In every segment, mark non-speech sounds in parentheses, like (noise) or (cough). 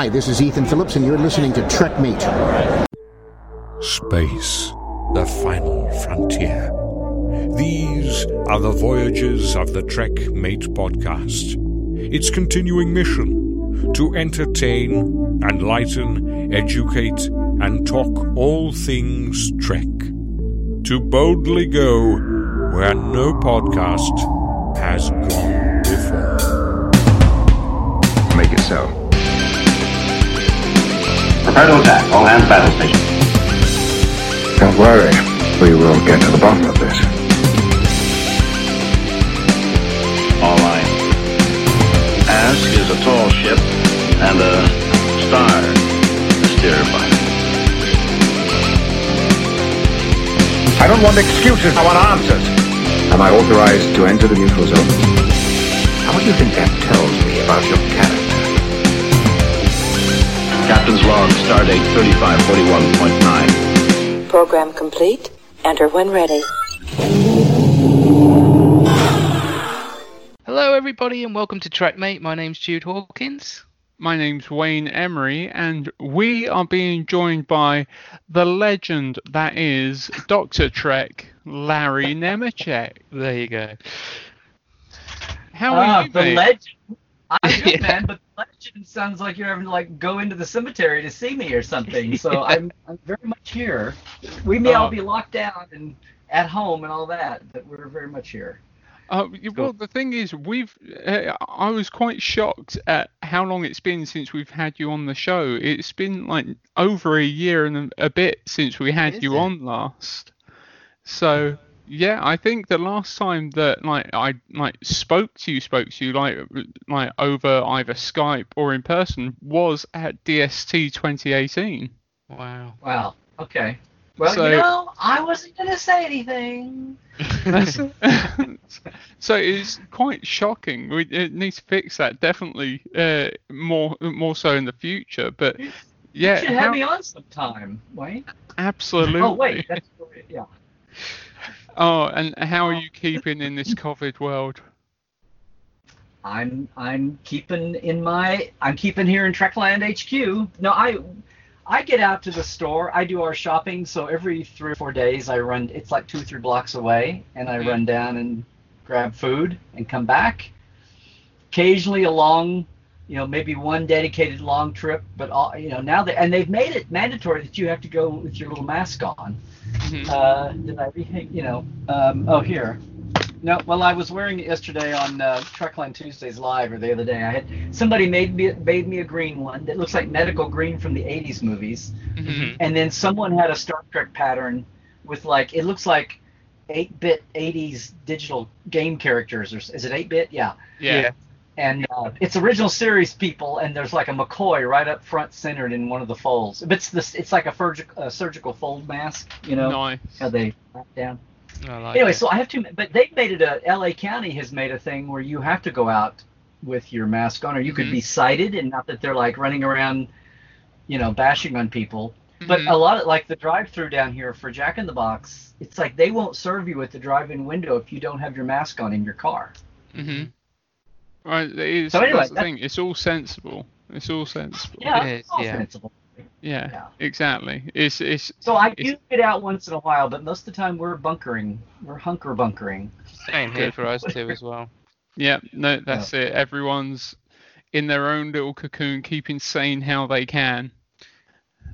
Hi, this is Ethan Phillips, and you're listening to Trekmate. Space, the final frontier. These are the voyages of the Trek Mate podcast. Its continuing mission to entertain, enlighten, educate, and talk all things Trek. To boldly go where no podcast has gone before. Make it so. Prepare to attack. All hands battle station. Don't worry. We will get to the bottom of this. All right. Ask is a tall ship and a star to steer by. I don't want excuses. I want answers. Am I authorized to enter the neutral zone? How do you think that tells me about your character? Captain's log, stardate 3541.9. Program complete. Enter when ready. Hello, everybody, and welcome to Trek Mate. My name's Jude Hawkins. My name's Wayne Emery, and we are being joined by the legend that is Dr. Trek, Larry Nemecek. There you go. How are Ah, you, the mate? legend. I'm good, (laughs) Yeah. man, but the legend sounds like you're having to like go into the cemetery to see me or something. So (laughs) I'm I'm very much here. We may all Oh. be locked down and at home and all that, but we're very much here. Uh, well, the thing is, we've. Uh, I was quite shocked at how long it's been since we've had you on the show. It's been like over a year and a, a bit since we had Is you it? on last. So yeah, I think the last time that like I like spoke to you, spoke to you like like over either Skype or in person was at DST 2018. Wow. Wow. Okay. Well, So- you know, I wasn't gonna say anything. (laughs) (laughs) so it's quite shocking. We it needs to fix that definitely uh, more more so in the future. But yeah, you should have how- me on sometime, Wayne. absolutely. Oh wait, that's yeah. Oh, and how are you keeping in this COVID world? I'm I'm keeping in my I'm keeping here in Trekland HQ. No, I I get out to the store. I do our shopping, so every three or four days I run. It's like two or three blocks away, and I Mhm. run down and grab food and come back. Occasionally a long, you know, maybe one dedicated long trip, but all you know now that and they've made it mandatory that you have to go with your little mask on. Mhm. Uh, did I re- you know? Um, oh, here. No, well, I was wearing it yesterday on uh, Trekland Tuesdays live, or the other day. I had somebody made me made me a green one that looks like medical green from the '80s movies, Mhm. and then someone had a Star Trek pattern with like it looks like 8-bit '80s digital game characters, or is it 8-bit? Yeah. Yeah. And uh, it's original series people, and there's like a McCoy right up front, centered in one of the folds. It's this, it's like a, furg- a surgical fold mask, you know, Nice. how they wrap down like anyway, it. so I have to, but they've made it a. L.A. County has made a thing where you have to go out with your mask on, or you could Mhm. be cited, and not that they're like running around, you know, bashing on people. But Mhm. a lot of like the drive-through down here for Jack in the Box, it's like they won't serve you at the drive-in window if you don't have your mask on in your car. hmm Right. It is, So anyway, that's the that- thing. It's all sensible. It's all sensible. Yeah, It it's all yeah. sensible. Yeah, Yeah. Exactly. It's it's So I It's- do get out once in a while, but most of the time we're bunkering, we're hunker bunkering. Same here for us too as well. (laughs) Yeah, no, that's it. Everyone's in their own little cocoon, keeping sane how they can.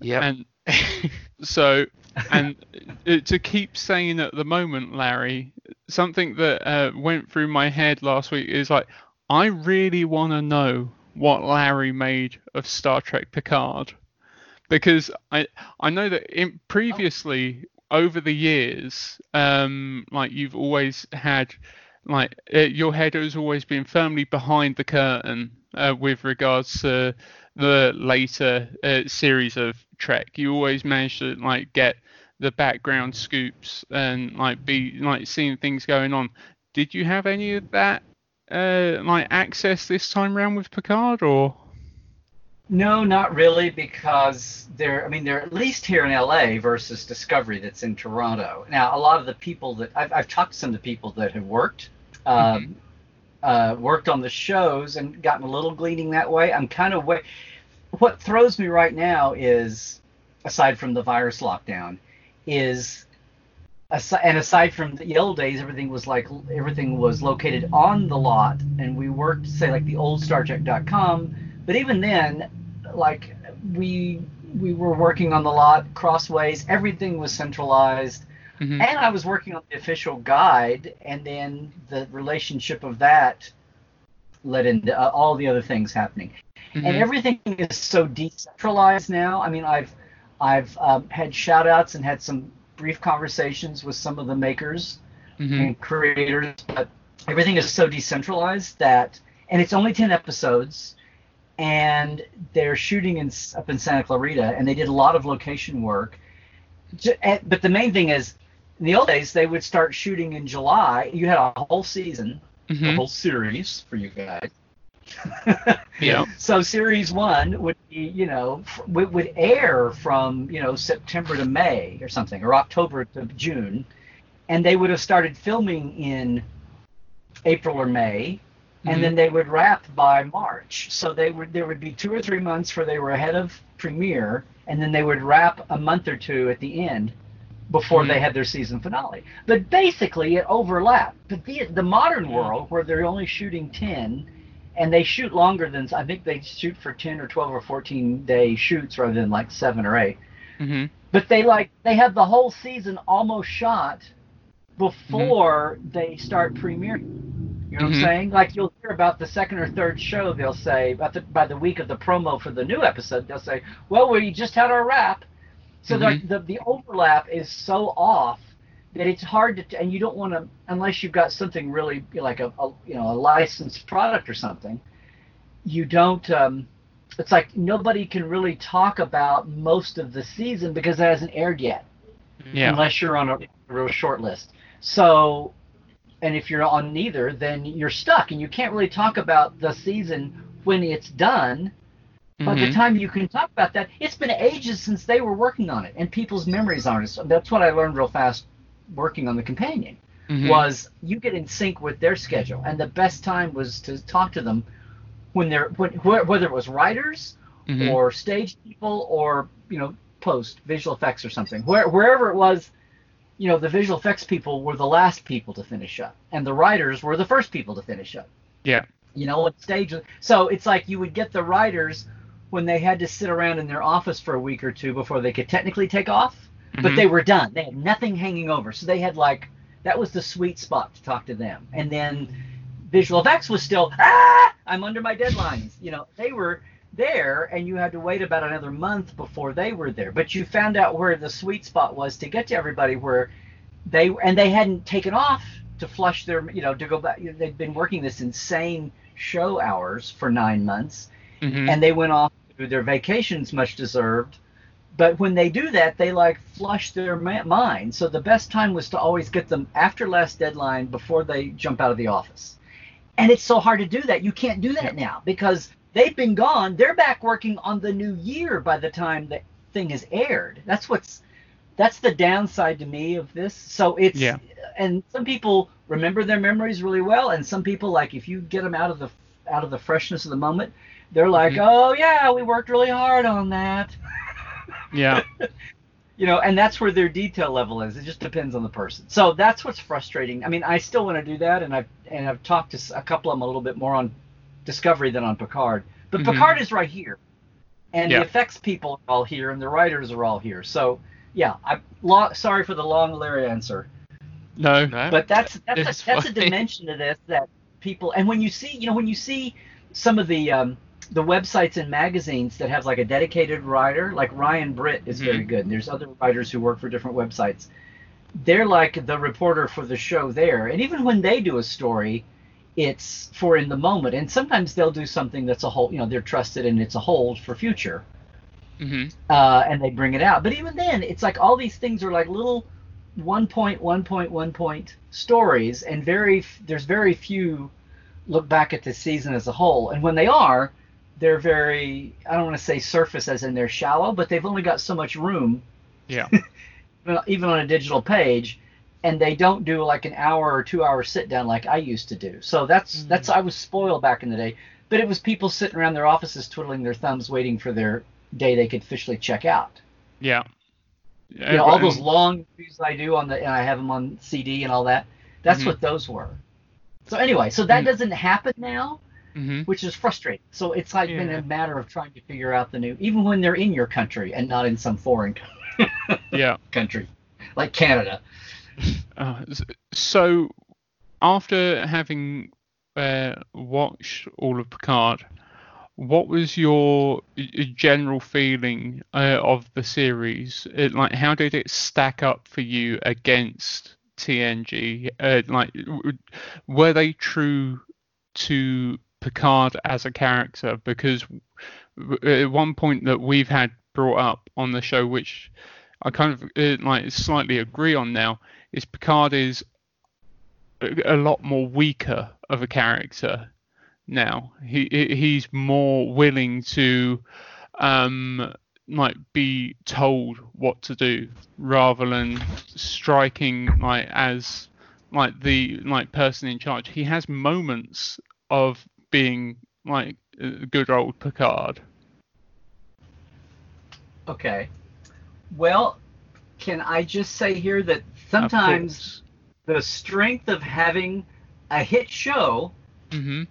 Yeah. And (laughs) so, and uh, to keep sane at the moment, Larry, something that uh, went through my head last week is like, I really want to know what Larry made of Star Trek Picard, because I I know that in previously over the years, um, like you've always had like uh, your head has always been firmly behind the curtain uh, with regards to the later uh, series of Trek. You always managed to like get the background scoops and like be like seeing things going on. Did you have any of that uh, like access this time around with Picard or? No, not really, because they're. I mean, they're at least here in LA versus Discovery that's in Toronto. Now, a lot of the people that I've, I've talked to some of the people that have worked, um, uh, worked on the shows and gotten a little gleaning that way. I'm kind of way. what throws me right now is, aside from the virus lockdown, is and aside from the old days, everything was like everything was located on the lot, and we worked say like the old StarTrek.com. But even then, like we we were working on the lot crossways. Everything was centralized, Mhm. and I was working on the official guide, and then the relationship of that led into uh, all the other things happening Mhm. and everything is so decentralized now. I mean, I've I've um, had shout outs and had some brief conversations with some of the makers Mhm. and creators, but everything is so decentralized that, and it's only ten episodes, and they're shooting in up in Santa Clarita, and they did a lot of location work. But the main thing is, in the old days, they would start shooting in July. You had a whole season, a Mhm. whole series for you guys. (laughs) Yeah. So series one would be, you know, f- would, would air from, you know, September to May or something, or October to June, and they would have started filming in April or May, and then they would wrap by March. So they would there would be two or three months where they were ahead of premiere, and then they would wrap a month or two at the end before Mhm. they had their season finale. But basically, it overlapped. But the the modern world, where they're only shooting ten, and they shoot longer than I think they shoot for ten or twelve or fourteen day shoots rather than like seven or eight. Mhm. But they like they have the whole season almost shot before they start premiering. You know what I'm Mhm. saying? Like you'll hear about the second or third show, they'll say about the, by the week of the promo for the new episode, they'll say, "Well, we just had our wrap." So the, Mhm. the the overlap is so off that it's hard to, and you don't want to unless you've got something really like a, a you know a licensed product or something. You don't. Um, it's like nobody can really talk about most of the season because it hasn't aired yet Yeah. unless you're on a real short list. So, and if you're on neither, then you're stuck and you can't really talk about the season when it's done. By the Mhm. time you can talk about that, it's been ages since they were working on it, and people's memories aren't. So that's what I learned real fast working on the companion Mhm. was you get in sync with their schedule, and the best time was to talk to them when they're when, wh- whether it was writers Mhm. or stage people or you know post visual effects or something Where, wherever it was you know the visual effects people were the last people to finish up and the writers were the first people to finish up Yeah. you know what stage so it's like you would get the writers when they had to sit around in their office for a week or two before they could technically take off but Mhm. they were done. They had nothing hanging over. So they had like that was the sweet spot to talk to them. And then visual effects was still ah i'm under my deadlines. You know they were there and you had to wait about another month before they were there. But you found out where the sweet spot was to get to everybody where they and they hadn't taken off to flush their you know to go back. They'd been working this insane show hours for nine months Mhm. and they went off to their vacations much deserved but when they do that they like flush their ma- mind. So the best time was to always get them after last deadline before they jump out of the office. And it's so hard to do that. You can't do that now because they've been gone. They're back working on the new year by the time the thing is aired. That's what's that's the downside to me of this. So it's Yeah. and some people remember their memories really well. And some people like if you get them out of the out of the freshness of the moment they're like Mhm. oh yeah we worked really hard on that (laughs) Yeah. (laughs) you know and that's where their detail level is it just depends on the person so that's what's frustrating i mean i still want to do that and i've and i've talked to a couple of them a little bit more on discovery than on picard but Mhm. picard is right here and Yeah. the effects people are all here and the writers are all here so yeah i'm lo- sorry for the long larry answer No. No. but that's that's a, that's a dimension to this that people and when you see you know when you see some of the um, the websites and magazines that have like a dedicated writer like Ryan Britt is very Mhm. good and there's other writers who work for different websites they're like the reporter for the show there and even when they do a story it's for in the moment and sometimes they'll do something that's a whole you know they're trusted and it's a hold for future Mhm. uh, and they bring it out. But even then, it's like all these things are like little one point, one point, one point stories, and very there's very few look back at the season as a whole. And when they are, they're very I don't want to say surface as in they're shallow, but they've only got so much room, Yeah. (laughs) even on a digital page. And they don't do like an hour or two hour sit down like I used to do. So that's that's I was spoiled back in the day. but it was people sitting around their offices twiddling their thumbs, waiting for their day they could officially check out. Yeah. You know, all those long reviews I do on the, and I have them on CD and all that. That's Mhm. what those were. So anyway, so that Mm. doesn't happen now, Mhm. which is frustrating. So it's like been a matter of trying to figure out the new, even when they're in your country and not in some foreign (laughs) Yeah. country, like Canada. (laughs) Uh, so, after having uh, watched all of Picard, what was your uh, general feeling uh, of the series? It, like, how did it stack up for you against TNG? Uh, like, were they true to Picard as a character? Because at one point that we've had brought up on the show, which I kind of uh, like slightly agree on now, is Picard is a lot more weaker of a character now. He- he's more willing to um like be told what to do rather than striking like as like the like person in charge. He has moments of being like a good old Picard. Okay. Well, can I just say here that sometimes the strength of having a hit show Mhm.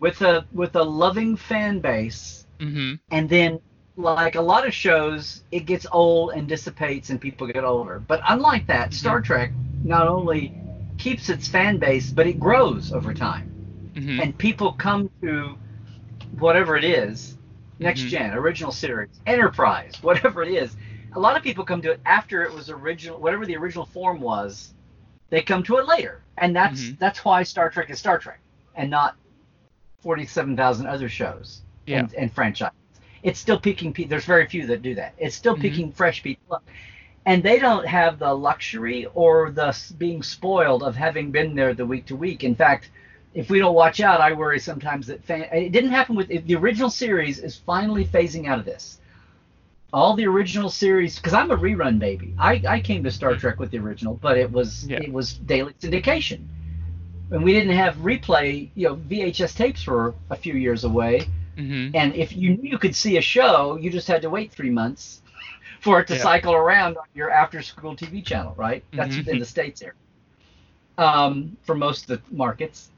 with a with a loving fan base Mhm. and then like a lot of shows it gets old and dissipates and people get older but unlike that star trek not only keeps its fan base but it grows over time Mhm. and people come to whatever it is next Mhm. gen original series enterprise whatever it is a lot of people come to it after it was original whatever the original form was they come to it later and that's Mhm. that's why star trek is star trek and not 47,000 other shows Yeah. and, and franchises it's still picking people there's very few that do that it's still Mhm. picking fresh people up and they don't have the luxury or the being spoiled of having been there the week to week in fact if we don't watch out i worry sometimes that fan, it didn't happen with the original series is finally phasing out of this all the original series because i'm a rerun baby I, I came to star trek with the original but it was Yeah. it was daily syndication and we didn't have replay you know vhs tapes were a few years away Mhm. and if you knew you could see a show, you just had to wait three months (laughs) for it to Yeah. cycle around on your after school TV channel, right? That's Mhm. in the States here. Um, for most of the markets.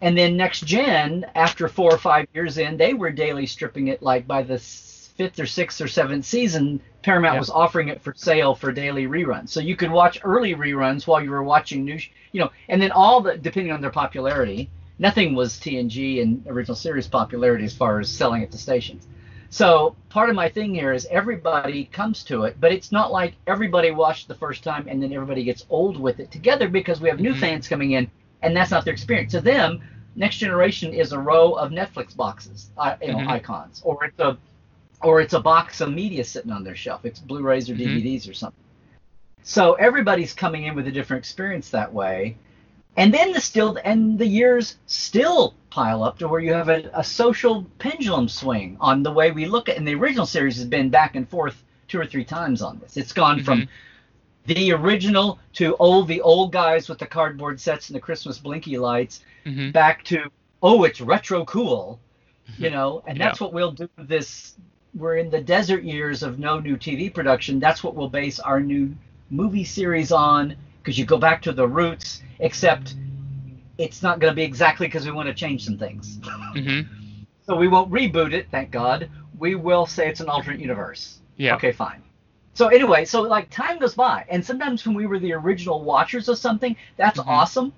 And then next gen, after four or five years in, they were daily stripping it like by the fifth or sixth or seventh season, Paramount Yeah. was offering it for sale for daily reruns. So you could watch early reruns while you were watching new, sh- you know, and then all the, depending on their popularity, nothing was TNG and original series popularity as far as selling at the stations. So part of my thing here is everybody comes to it, but it's not like everybody watched the first time and then everybody gets old with it together because we have new Mhm. fans coming in, and that's not their experience. To them, Next Generation is a row of Netflix boxes, uh, you know, Mhm. icons, or it's a, or it's a box of media sitting on their shelf. It's Blu-rays or. DVDs or something. So everybody's coming in with a different experience that way. And then the still and the years still pile up to where you have a, a social pendulum swing on the way we look at and the original series has been back and forth two or three times on this. It's gone from Mhm. The original to old the old guys with the cardboard sets and the Christmas blinky lights Mhm. back to oh it's retro cool you know and that's Yeah. what we'll do with this we're in the desert years of no new tv production that's what we'll base our new movie series on because you go back to the roots except it's not going to be exactly because we want to change some things Mhm. so we won't reboot it thank god we will say it's an alternate universe Yeah. okay fine so anyway so like time goes by and sometimes when we were the original watchers of something that's Mhm. awesome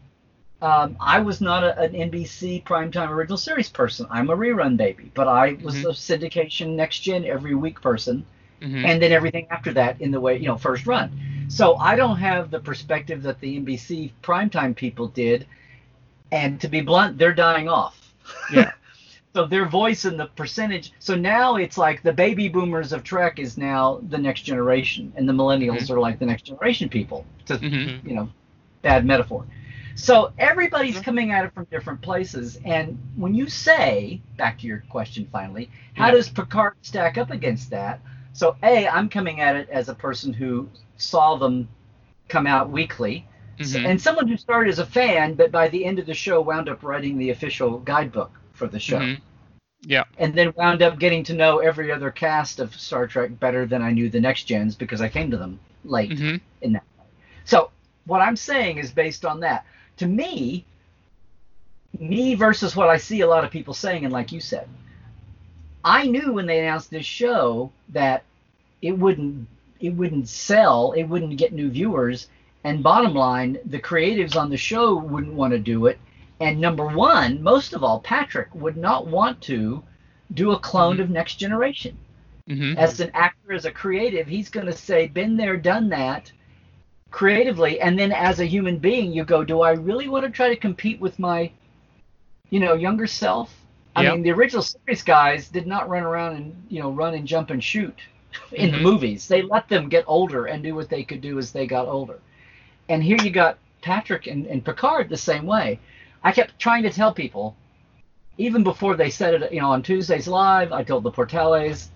um, I was not a, an NBC primetime original series person. I'm a rerun baby, but I was Mhm. a syndication next gen every week person, Mhm. and then everything after that in the way you know first run. So I don't have the perspective that the NBC primetime people did, and to be blunt, they're dying off. Yeah. (laughs) so their voice and the percentage. So now it's like the baby boomers of Trek is now the next generation, and the millennials Mhm. are like the next generation people. To Mhm. you know, bad metaphor. So everybody's coming at it from different places. And when you say, back to your question finally, how Yeah. does Picard stack up against that? So, A, I'm coming at it as a person who saw them come out weekly. So- Mhm. and someone who started as a fan, but by the end of the show wound up writing the official guidebook for the show. Mhm. Yeah. and then wound up getting to know every other cast of Star Trek better than I knew the next gens because I came to them late hmm in that. So what I'm saying is based on that. To me, me versus what I see a lot of people saying, and like you said, I knew when they announced this show that it wouldn't it wouldn't sell, it wouldn't get new viewers, and bottom line, the creatives on the show wouldn't want to do it. And number one, most of all, Patrick would not want to do a clone of Next Generation hmm as an actor, as a creative, he's going to say, been there, done that creatively. And then as a human being, you go, do I really want to try to compete with my, you know, younger self? I Yep. mean, the original series guys did not run around and, you know, run and jump and shoot in the Mhm. movies. They let them get older and do what they could do as they got older. And here you got Patrick and, and Picard the same way. I kept trying to tell people, even before they said it, you know, on Tuesdays Live, I told the Portales,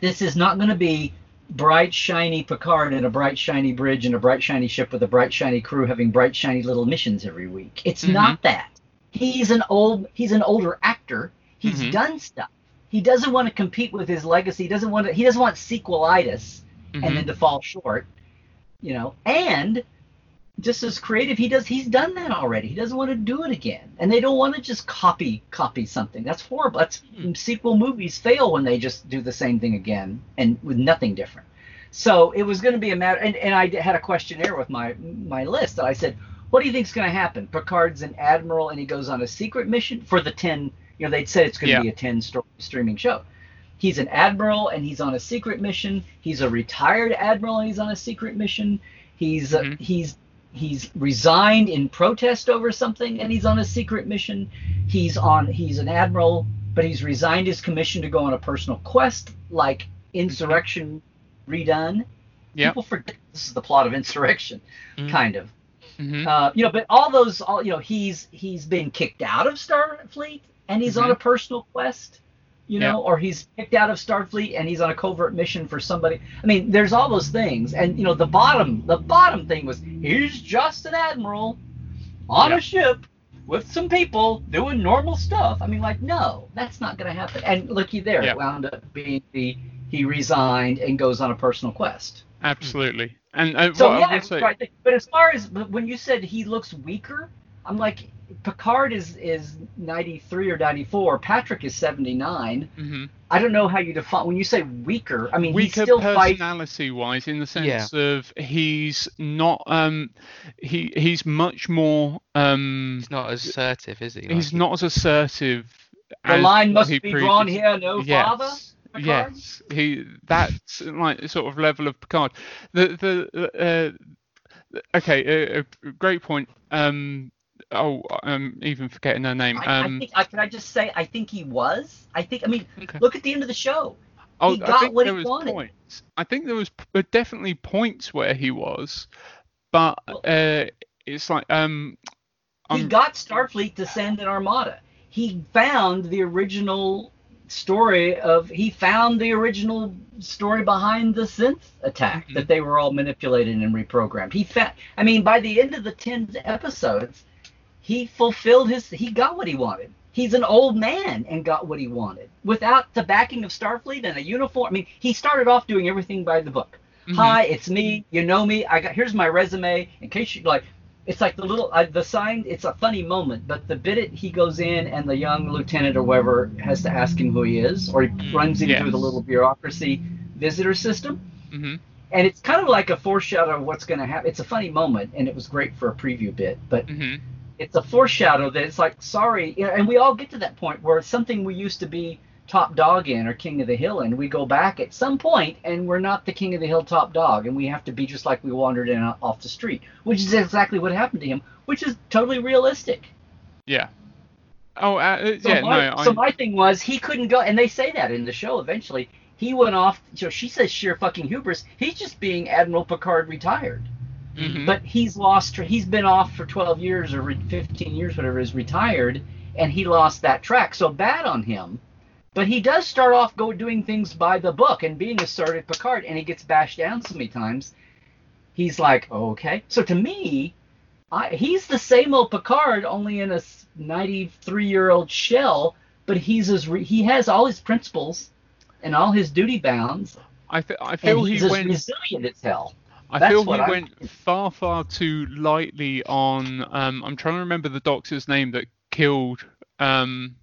this is not going to be bright, shiny Picard and a bright, shiny bridge and a bright, shiny ship with a bright, shiny crew having bright, shiny little missions every week. It's Mhm. not that. He's an old, he's an older actor. He's Mhm. done stuff. He doesn't want to compete with his legacy. He doesn't want to. He doesn't want sequelitis Mhm. and then to fall short. You know, and just as creative, he does. He's done that already. He doesn't want to do it again, and they don't want to just copy copy something. That's horrible. That's sequel movies fail when they just do the same thing again and with nothing different. So it was going to be a matter, and, and I had a questionnaire with my my list. that I said, "What do you think's going to happen?" Picard's an admiral, and he goes on a secret mission for the ten. You know, they'd said it's going to Yeah. be a ten story streaming show. He's an admiral, and he's on a secret mission. He's a retired admiral, and he's on a secret mission. He's uh, Mhm. he's he's resigned in protest over something, and he's on a secret mission. He's on he's an admiral, but he's resigned his commission to go on a personal quest, like insurrection redone. People forget this is the plot of insurrection, Mm. kind of. Mhm. Uh, you know, but all those, all you know, he's he's been kicked out of Starfleet and he's on Mhm. a personal quest, you know, Yeah. or he's kicked out of Starfleet and he's on a covert mission for somebody. I mean, there's all those things, and you know, the bottom, the bottom thing was he's just an admiral on Yeah. a ship with some people doing normal stuff. I mean, like, no, that's not going to happen. And looky there, Yeah. it wound up being the he resigned and goes on a personal quest. Absolutely. And uh, So yeah, say, right but as far as but when you said he looks weaker, I'm like Picard is is 93 or 94. Patrick is 79. Mhm. I don't know how you define when you say weaker. I mean, he weaker still fights. personality-wise, in the sense of he's not um he he's much more um He's not assertive, is he? he's not as assertive. The as line must he be drawn here, no yes. father. Picard? Yes, he that's like sort of level of Picard. The the uh, okay, a, a great point. Um, oh, I'm even forgetting her name. I, I Um, think. I, can I just say? I think he was. I think. I mean, Okay. look at the end of the show. oh, he I got think what there he was wanted. points. I think there was uh, definitely points where he was, but Well- uh, it's like um, he I'm- got Starfleet to send an armada. He found the original story of he found the original story behind the synth attack Mm-hmm. that they were all manipulated and reprogrammed. He found I mean by the end of the 10 episodes he fulfilled his he got what he wanted. He's an old man and got what he wanted without the backing of Starfleet and a uniform. I mean, he started off doing everything by the book. Mhm. Hi, it's me. You know me. I got here's my resume. In case you like, it's like the little uh, the sign. It's a funny moment, but the bit it he goes in and the young lieutenant or whoever has to ask him who he is, or he runs him through the little bureaucracy visitor system, mhm. and it's kind of like a foreshadow of what's going to happen. It's a funny moment, and it was great for a preview bit, but Mhm. It's a foreshadow that it's like sorry, you know, and we all get to that point where something we used to be top dog in or king of the hill and we go back at some point and we're not the king of the hill top dog and we have to be just like we wandered in off the street which is exactly what happened to him which is totally realistic. Yeah. Oh, uh, so, yeah, my, no, so my thing was he couldn't go and they say that in the show eventually he went off so she says sheer fucking hubris he's just being admiral picard retired mhm. but he's lost he's been off for 12 years or 15 years whatever is retired and he lost that track so bad on him but he does start off go doing things by the book and being assertive picard and he gets bashed down so many times he's like okay so to me I, he's the same old picard only in a 93 year old shell but he's as re- he has all his principles and all his duty bounds, I, th- I and feel he's he as went. resilient as hell. I That's feel he what I'm- went far, far too lightly on. Um, I'm trying to remember the doctor's name that killed um,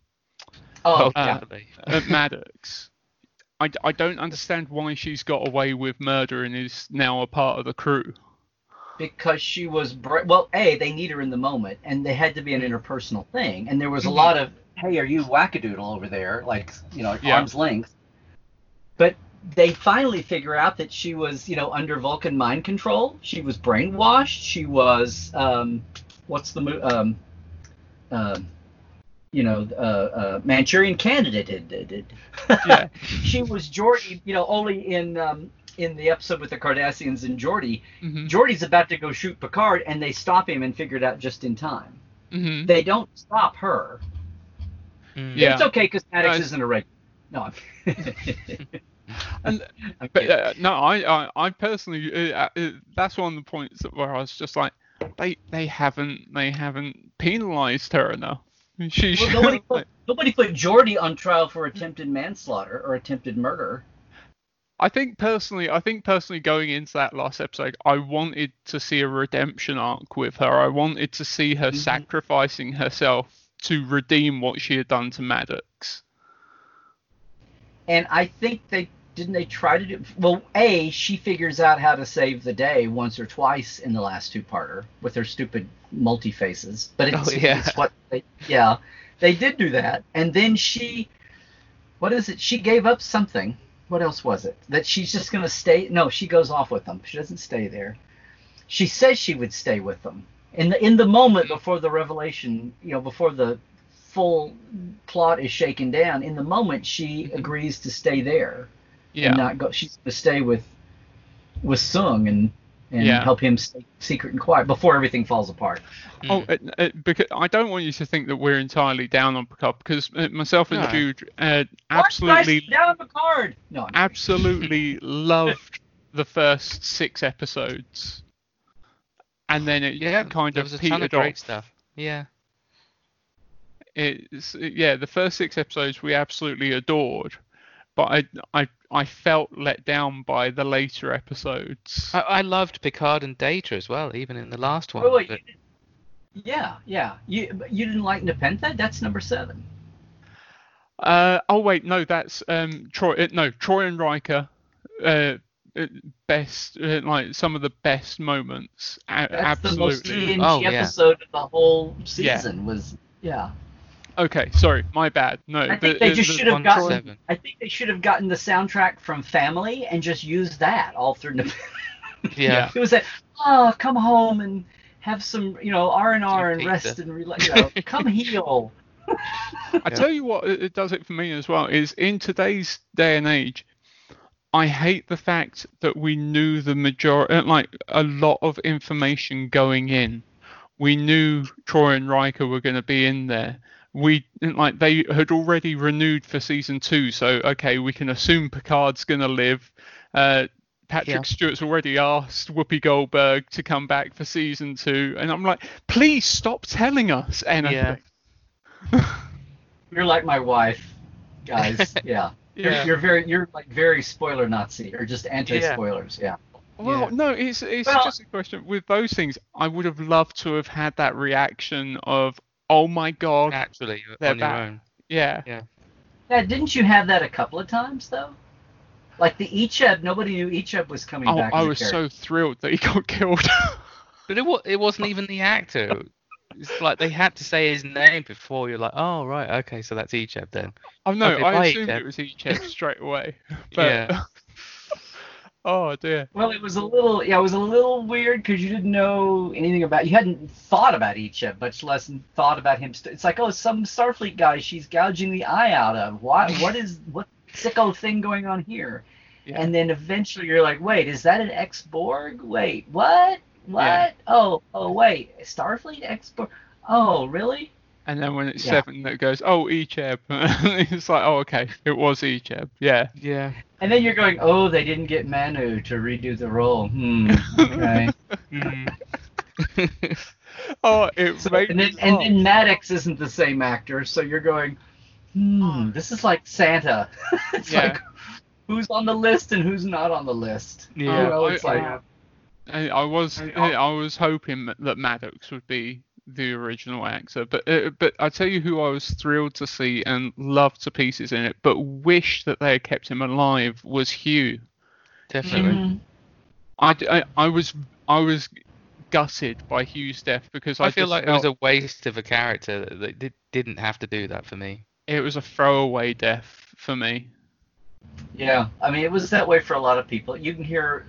Oh, definitely. uh, Maddox. I, I don't understand why she's got away with murder and is now a part of the crew. because she was bra- well a they need her in the moment and they had to be an Mm-hmm. interpersonal thing and there was a lot of hey are you wackadoodle over there like you know Yeah. arm's length but they finally figure out that she was you know under vulcan mind control she was brainwashed she was um what's the mo- um um you know uh, uh manchurian candidate did, did, did. Yeah. (laughs) she was Geordi, you know, only in um, in the episode with the Cardassians and Geordi. hmm Geordi's about to go shoot Picard, and they stop him and figure it out just in time. hmm They don't stop her. Mm. Yeah. It's okay because Maddox No, isn't a regular. No, I'm, (laughs) (laughs) And- (laughs) But uh, no, I, I, I personally, uh, uh, that's one of the points where I was just like, they, they haven't, they haven't penalised her enough. She, Well, nobody put nobody put Geordi on trial for attempted manslaughter or attempted murder. I think personally, I think personally, going into that last episode, I wanted to see a redemption arc with her. I wanted to see her Mhm. sacrificing herself to redeem what she had done to Maddox. And I think they didn't they try to do well. A she figures out how to save the day once or twice in the last two parter with her stupid multi faces. But it's, Oh, yeah. it's what they yeah they did do that. And then she what is it? She gave up something. What else was it? That she's just gonna stay? No, she goes off with them. She doesn't stay there. She says she would stay with them in the in the moment before the revelation. You know, before the full plot is shaken down. In the moment, she mm-hmm. agrees to stay there Yeah. and not go. She's going to stay with with Soong and and Yeah. help him stay secret and quiet before everything falls apart. Oh, uh, uh, because I don't want you to think that we're entirely down on Picard because uh, myself and No. Jude uh, absolutely, did I sit down the card. No, I'm absolutely (laughs) loved the first six episodes, and then it Yeah, kind there of was a ton of great off. stuff. Yeah. it's yeah the first six episodes we absolutely adored but i i i felt let down by the later episodes I, I loved Picard and Data as well, even in the last one. Wait, wait, but- yeah, yeah. You you didn't like Nepenthe? That's number seven. uh oh wait no that's um troi uh, no troi and riker uh uh, best uh, like some of the best moments A- That's the most absolutely TNG Oh, yeah. episode of the whole Yeah. season. Was yeah. Okay sorry my bad no I the- think they the- just the- should have gotten. seven. I think they should have gotten the soundtrack from Family and just used that all through. Nepenthe. (laughs) Yeah. It was that, oh, come home and have some, you know, R and R and rest and relax. You know, (laughs) come heal. I tell you what, it it does it for me as well. Is in today's day and age, I hate the fact that we knew the majority, uh, like a lot of information going in. We knew Troi and Riker were going to be in there. We like they had already renewed for season two, so okay, we can assume Picard's going to live. Uh, Patrick Yeah. Stewart's already asked Whoopi Goldberg to come back for season two, and I'm like, please stop telling us anything. You're like my wife, guys. (laughs) Yeah. You're, Yeah. you're very, you're like very spoiler Nazi or just anti-spoilers. Yeah. Well, Yeah. no, it's it's Well- just a question. With those things, I would have loved to have had that reaction of, "Oh my god, Actually, uh, They're on your back. own. yeah." Yeah. Yeah, didn't you have that a couple of times though? Like the Icheb, nobody knew Icheb was coming Oh, back. I was so thrilled that he got killed. (laughs) But it was it wasn't even the actor. It's like they had to say his name before you're like, oh right, okay, so that's Icheb then. oh no, Okay, I bye, assumed Icheb. it was Icheb straight away. (laughs) But Yeah. (laughs) oh dear. Well, it was a little, yeah, it was a little weird because you didn't know anything about, you hadn't thought about Icheb, much less thought about him. St- it's like, oh, some Starfleet guy she's gouging the eye out of. Why? What is what sicko thing going on here? Yeah. And then eventually you're like, wait, is that an ex Borg? Wait, what? What? Yeah. Oh, oh, wait, Starfleet ex Borg? Oh, really? And then when it's Yeah. seven, it goes, "Oh, Icheb." (laughs) it's like, "Oh, okay, it was Icheb." Yeah. Yeah. And then you're going, oh, they didn't get Manu to redo the role. Hmm. Okay. (laughs) Oh, it So- made and then and then Maddox isn't the same actor, so you're going, hmm, this is like Santa. (laughs) it's Yeah. like who's on the list and who's not on the list. You Yeah. know, I- it's like I- I, I was I was hoping that Maddox would be the original actor, but uh, but I tell you who I was thrilled to see and loved to pieces in it, but wish that they had kept him alive was Hugh. Definitely. Mhm. I, I, I was I was gutted by Hugh's death because I, I feel just like it was a waste of a character that did, didn't have to do that for me. it was a throwaway death for me. Yeah, I mean, it was that way for a lot of people. You can hear.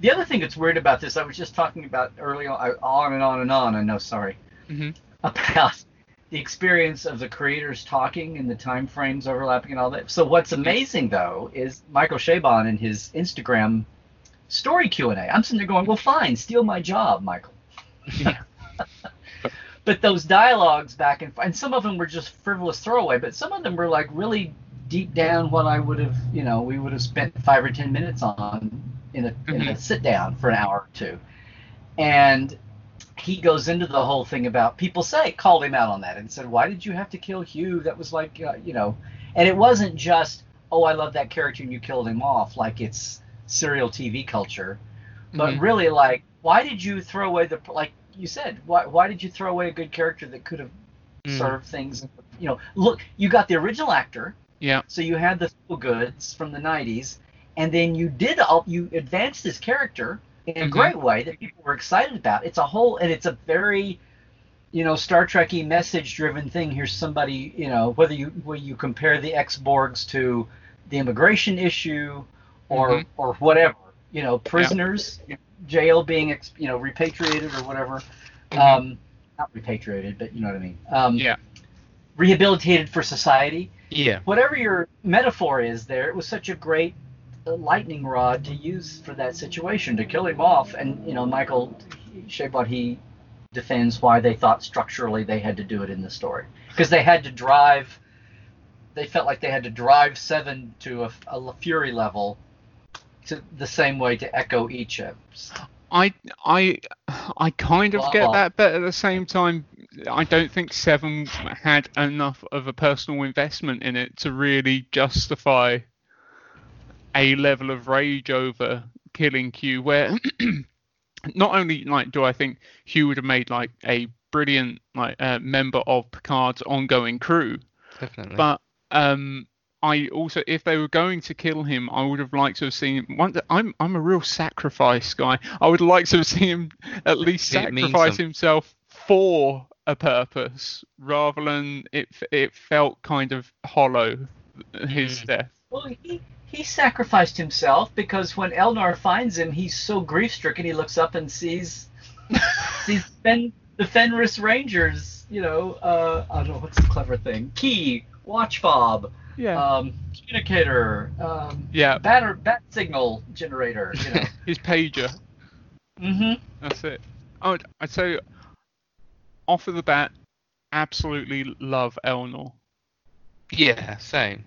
The other thing that's weird about this, I was just talking about earlier, on on and on and on. I know, sorry, hmm about the experience of the creators talking and the time frames overlapping and all that. So what's amazing though is Michael Chabon in his Instagram story Q and A. I'm sitting there going, "Well, fine, steal my job, Michael." Yeah. (laughs) but those dialogues back and forth, and some of them were just frivolous throwaway, but some of them were like really deep down what I would have, you know, we would have spent five or ten minutes on in a, in a Mhm. sit down for an hour or two. And he goes into the whole thing about people say called him out on that and said, why did you have to kill Hugh? That was like, uh, you know, and it wasn't just, oh, I love that character and you killed him off, like it's serial TV culture, but Mhm. really like, why did you throw away the like you said? Why why did you throw away a good character that could have Mm. served things? You know, look, you got the original actor, Yeah. so you had the feel goods from the '90s, and then you did all you advanced this character in a Mhm. great way that people were excited about. It's a whole, and it's a very, you know, Star Trekky message-driven thing. Here's somebody, you know, whether you whether you compare the ex-Borgs to the immigration issue, or Mhm. or whatever, you know, prisoners, jail being, ex, you know, repatriated or whatever. Mhm. Um, not repatriated, but you know what I mean. Um, Yeah. Rehabilitated for society Yeah. whatever your metaphor is there, it was such a great lightning rod to use for that situation to kill him off. And you know, Michael Chabon he defends why they thought structurally they had to do it in the story because they had to drive. They felt like they had to drive Seven to a, a Fury level, to the same way to echo each of. I I I kind of Blah, get blah. that, but at the same time, I don't think Seven had enough of a personal investment in it to really justify a level of rage over killing Hugh. Where (clears throat) not only like do I think Hugh would have made like a brilliant like uh, member of Picard's ongoing crew, Definitely. but um I also if they were going to kill him I would have liked to have seen him one I'm I'm a real sacrifice guy I would like to have seen him at least sacrifice himself for a purpose rather than it it felt kind of hollow his Mm. death Well, he he sacrificed himself because when Elnor finds him, he's so grief stricken. He looks up and sees (laughs) sees Fen, the Fenris Rangers. You know, uh, I don't know what's the clever thing. Key, watch fob, yeah um, communicator, um, yeah batter, bat signal generator. You know. (laughs) his pager mm-hmm. that's it I I'd say off of the bat absolutely love Elnor yeah, same.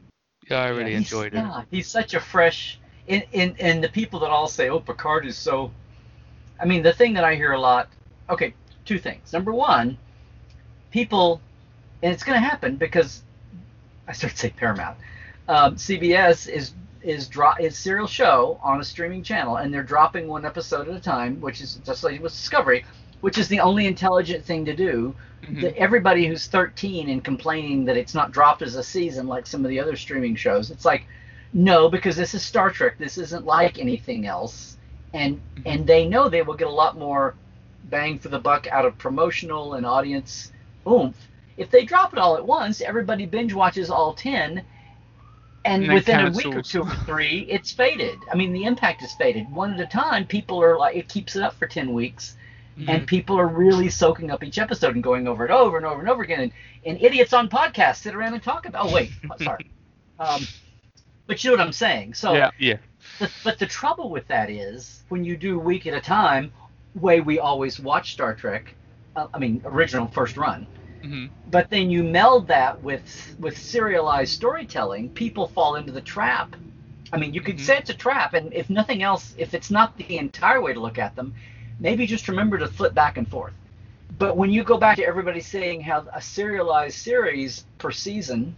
Yeah, I really Yeah, enjoyed it. Yeah, he's such a fresh. In, in and the people that all say, "Oh, Picard is so," I mean, the thing that I hear a lot. Okay, two things. Number one, people, and it's going to happen because I started to say Paramount. Um, CBS is is drop is serial show on a streaming channel, and they're dropping one episode at a time, which is just like with Discovery, which is the only intelligent thing to do. Mhm. the, everybody who's 13 and complaining that it's not dropped as a season like some of the other streaming shows it's like no because this is star trek. This isn't like anything else. And and they know they will get a lot more bang for the buck out of promotional and audience. Oomph if they drop it all at once everybody binge watches all 10 and And within a week or two or three it's faded. I mean the impact is faded. One at a time people are like it keeps it up for 10 weeks and people are really soaking up each episode and going over it over and over and over again. And, and idiots on podcasts sit around and talk about. Oh wait, sorry. (laughs) Um, but you know what I'm saying. So, Yeah. Yeah. the, but the trouble with that is when you do week at a time, way we always watch Star Trek. Uh, I mean, original first run. Mhm. But then you meld that with with serialized storytelling, people fall into the trap. I mean, you could Mhm. say it's a trap, and if nothing else, if it's not the entire way to look at them, maybe just remember to flip back and forth. But when you go back to everybody saying how a serialized series per season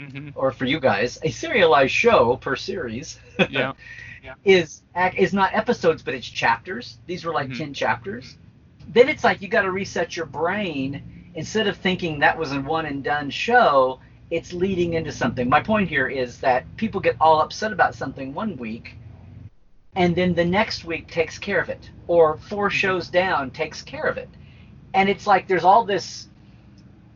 hmm or for you guys, a serialized show per series Yeah. (laughs) is is not episodes, but it's chapters. These were like Mhm. ten chapters. Then it's like you got to reset your brain instead of thinking that was a one and done show. It's leading into something. My point here is that people get all upset about something one week, and then the next week takes care of it, or four shows down takes care of it, and it's like there's all this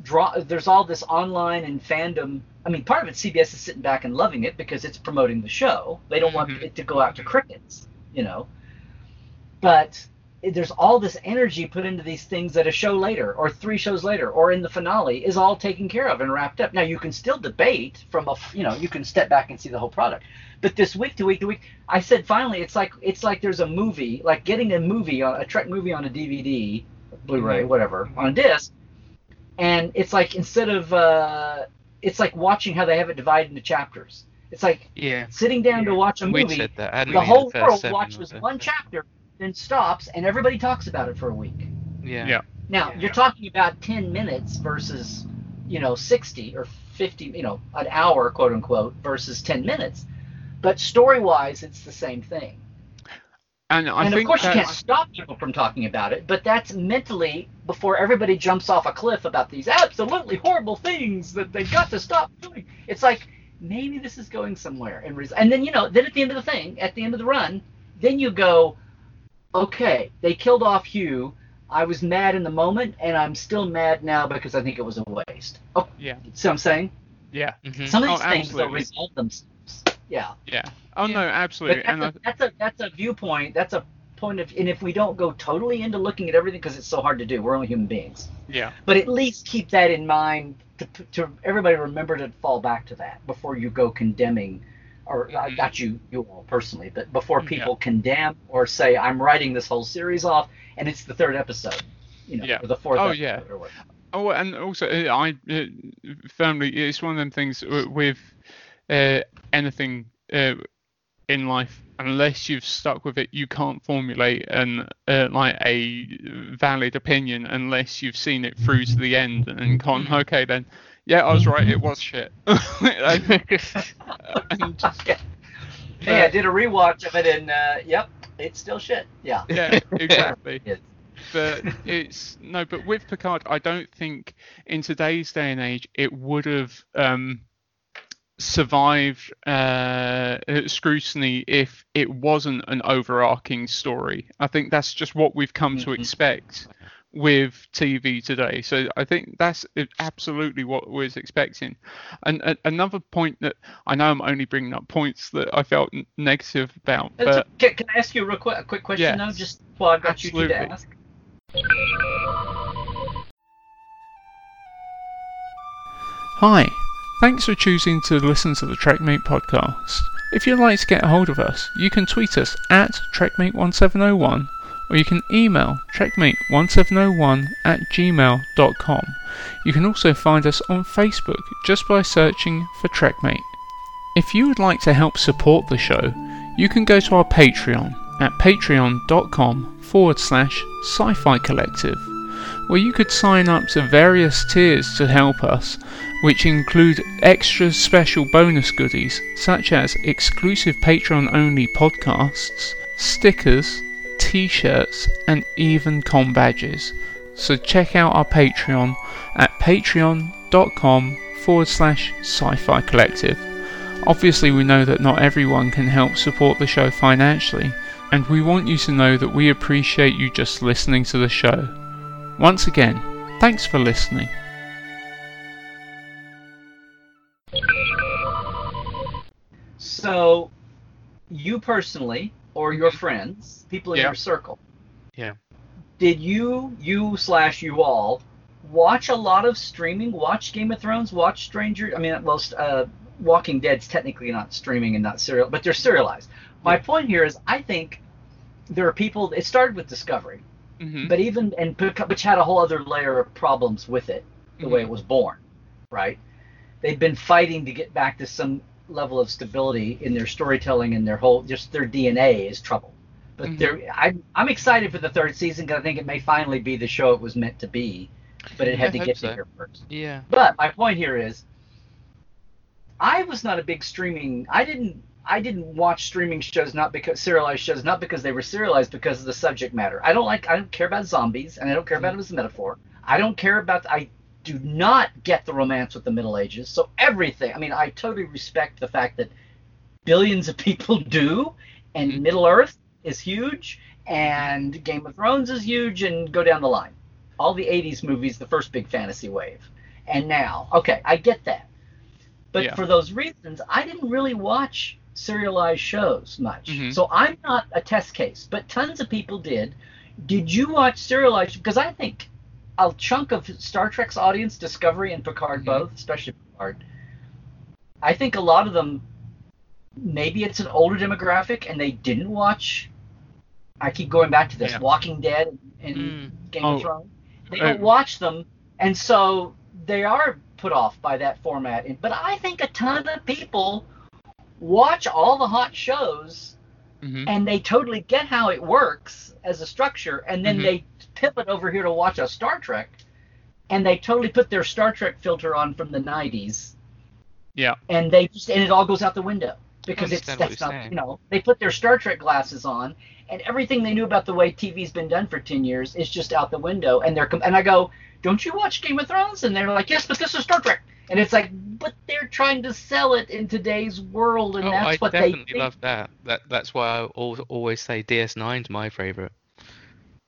draw. There's all this online and fandom. I mean, part of it CBS is sitting back and loving it because it's promoting the show. They don't want Mhm. it to go out to crickets, you know. But there's all this energy put into these things that a show later, or three shows later, or in the finale is all taken care of and wrapped up. Now you can still debate from a, you know, you can step back and see the whole product. But this week to week to week, I said finally, it's like it's like there's a movie, like getting a movie on a Trek movie on a DVD, Blu-ray, whatever, on a disc, and it's like instead of uh, it's like watching how they have it divided into chapters. It's like Yeah. sitting down to watch a movie. The whole first world watches one chapter, then stops, and everybody talks about it for a week. Yeah. Yeah. Now Yeah. you're talking about 10 minutes versus, you know, 60 or 50, you know, an hour, quote unquote, versus 10 minutes. But story-wise, it's the same thing. And I and of think course, you can't stop people from talking about it, but that's mentally before everybody jumps off a cliff about these absolutely horrible things that they've got to stop doing. It's like maybe this is going somewhere, and res- and then you know, then at the end of the thing, at the end of the run, then you go, okay, they killed off Hugh. I was mad in the moment, and I'm still mad now because I think it was a waste. Oh, Yeah. see what I'm saying? Yeah. Mhm. Some of Oh, these things will absolutely. resolve themselves. Yeah. Yeah. Oh Yeah. no, absolutely. But And I, that's, a, that's a that's a viewpoint. That's a point of, and if we don't go totally into looking at everything, because it's so hard to do, we're only human beings. yeah. But at least keep that in mind to, to everybody remember to fall back to that before you go condemning, or uh, Mhm. not you you all personally, but before Yeah. people condemn or say I'm writing this whole series off and it's the third episode, you know, Yeah. or the fourth. Oh, episode yeah. Oh, and also uh, I uh, firmly it's one of them things with uh, anything uh, in life. Unless you've stuck with it, you can't formulate an uh, like a valid opinion unless you've seen it through to the end and gone, okay, then yeah, I was right, it was shit. (laughs) and, and (laughs) just, Okay. Hey, I did a rewatch of it, and uh, yep, it's still shit. Yeah. yeah, (laughs) exactly. Yes. but it's no but with picard i don't think in today's day and age it would have um survived uh scrutiny if it wasn't an overarching story i think that's just what we've come to Mhm. expect with tv today so i think that's absolutely what we're expecting and a- another point that i know i'm only bringing up points that i felt n- negative about uh, but okay. Can I ask you a real quick, a quick question Yes. though? Just while I've got you to ask. Hi, thanks for choosing to listen to the TrekMate podcast. If you'd like to get a hold of us, you can tweet us at TrekMate1701 or you can email TrekMate1701 at gmail.com. You can also find us on Facebook just by searching for TrekMate. If you would like to help support the show, you can go to our Patreon at patreon.com forward slash sci fi collective where you could sign up to various tiers to help us, which include extra special bonus goodies such as exclusive Patreon only podcasts, stickers, t shirts, and even com badges. So check out our Patreon at patreon.com forward slash sci fi collective. Obviously, we know that not everyone can help support the show financially, and we want you to know that we appreciate you just listening to the show. Once again, thanks for listening. So, you personally, or your friends, people in Yeah. your circle, Yeah. did you, you slash you all, watch a lot of streaming? Watch Game of Thrones? Watch Stranger? I mean, well, uh, Walking Dead's technically not streaming and not serial, but they're serialized. My point here is, I think there are people. It started with Discovery, Mm-hmm. but even and which had a whole other layer of problems with it, the way it was born, right? They've been fighting to get back to some level of stability in their storytelling and their whole just their DNA is trouble. But Mhm. they're I'm I'm excited for the third season because I think it may finally be the show it was meant to be, but it had I to get so. to here first. Yeah. But my point here is, I was not a big streaming. I didn't. I didn't watch streaming shows not because serialized shows not because they were serialized because of the subject matter. I don't like. I don't care about zombies, and I don't care about it as a metaphor. I don't care about. I do not get the romance with the Middle Ages. So everything. I mean, I totally respect the fact that billions of (laughs) people do, and Middle Earth is huge, and Game of Thrones is huge, and go down the line. All the '80s movies, the first big fantasy wave, and now, okay, I get that. But Yeah. for those reasons, I didn't really watch serialized shows much. Mhm. So I'm not a test case, but tons of people did. Did you watch serialized? Because I think a chunk of Star Trek's audience, Discovery and Picard Mhm. both, especially Picard, I think a lot of them, maybe it's an older demographic and they didn't watch. I keep going back to this Yeah. Walking Dead and, Mm. Game Oh, of Thrones. They uh, don't watch them, and so they are put off by that format. And- But I think a ton of people watch all the hot shows Mhm. and they totally get how it works as a structure, and then Mhm. they pivot over here to watch a Star Trek, and they totally put their Star Trek filter on from the '90s, Yeah. and they just and it all goes out the window because it's that's not saying. you know they put their Star Trek glasses on, and everything they knew about the way TV's been done for ten years is just out the window, and they're and I go, don't you watch Game of Thrones? And they're like, yes, but this is Star Trek. And it's like, but they're trying to sell it in today's world, and Oh, that's I what they definitely love that. That that's why I al- always say DS9's my favorite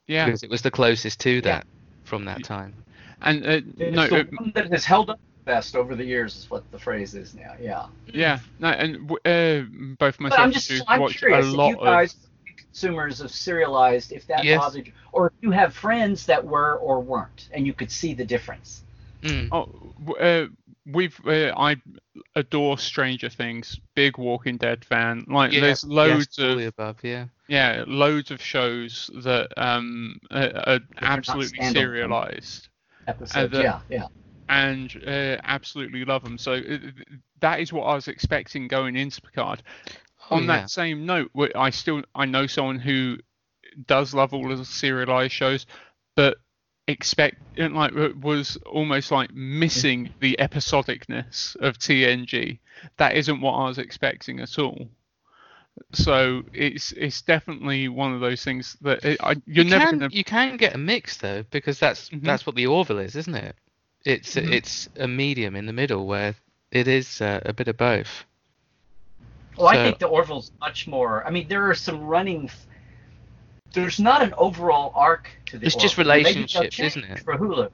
Yeah. because it was the closest to Yeah. that from that time. And uh, It's no, the uh, one that has held up best over the years is what the phrase is now. Yeah. yeah, no, and uh, both But myself I'm and just I'm watch curious a if lot you guys of. consumers of serialized if that Yes. bothered you or if you have friends that were or weren't and you could see the difference. Mm. Oh, uh, we've uh, I adore Stranger Things. Big Walking Dead fan. Like, Yeah, there's loads all of the above. Yeah. Yeah, loads of shows that um are, are absolutely serialized. Episodes. the- yeah, yeah. and uh, absolutely love them. So uh, that is what I was expecting going into Picard. Oh, On yeah. that same note, I still I know someone who does love all of the serialized shows, but expect like w- was almost like missing the episodicness of TNG. That isn't what I was expecting at all. So it's it's definitely one of those things that it, I, you're you never can, gonna you can get a mix though because that's Mhm. that's what the Orville is, isn't it? It's Mhm. it's a medium in the middle where it is uh, a bit of both. Well, I think the Orville's much more. I mean, there are some running. There's not an overall arc to the. It's just Orville. Maybe they'll relationships, isn't it? For Hulu.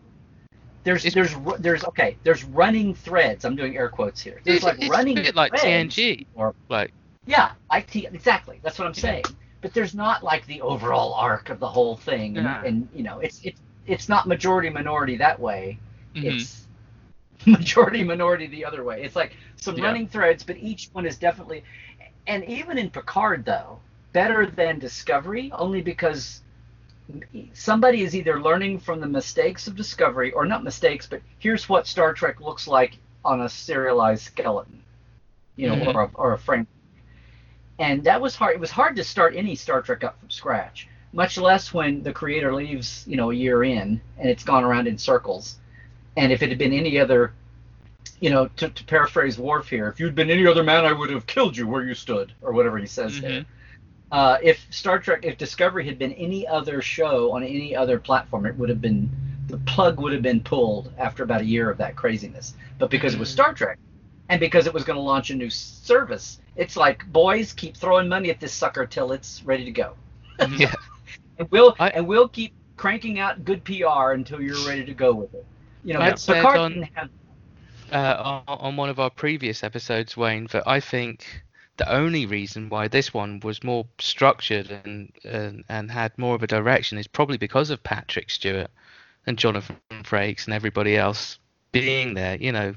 There's It's- there's there's okay there's running threads. I'm doing air quotes here. There's It's, like it's running a bit like threads TNG. or Like Yeah, like T- exactly. That's what I'm saying. But there's not like the overall arc of the whole thing, and, Yeah. and you know, it's it's it's not majority minority that way. Mhm. It's (laughs) majority minority the other way. It's like some Yeah. running threads, but each one is definitely, and even in Picard though, better than Discovery, only because somebody is either learning from the mistakes of Discovery or not mistakes, but here's what Star Trek looks like on a serialized skeleton, you know, Mhm. or a, or a frame. And that was hard. It was hard to start any Star Trek up from scratch, much less when the creator leaves, you know, a year in and it's gone around in circles. And if it had been any other, you know, to, to paraphrase Worf here, if you'd been any other man, I would have killed you where you stood, or whatever he says there. Uh, if Star Trek, if Discovery had been any other show on any other platform, it would have been the plug would have been pulled after about a year of that craziness. But because it was Star Trek, and because it was going to launch a new service, it's like boys keep throwing money at this sucker till it's ready to go, (laughs) yeah, and we'll I- and we'll keep cranking out good PR until you're ready to go with it. You know, I but Picard on- didn't have uh, on, on one of our previous episodes, Wayne, that I think the only reason why this one was more structured and and, and had more of a direction is probably because of Patrick Stewart and Jonathan Frakes and everybody else being there. You know,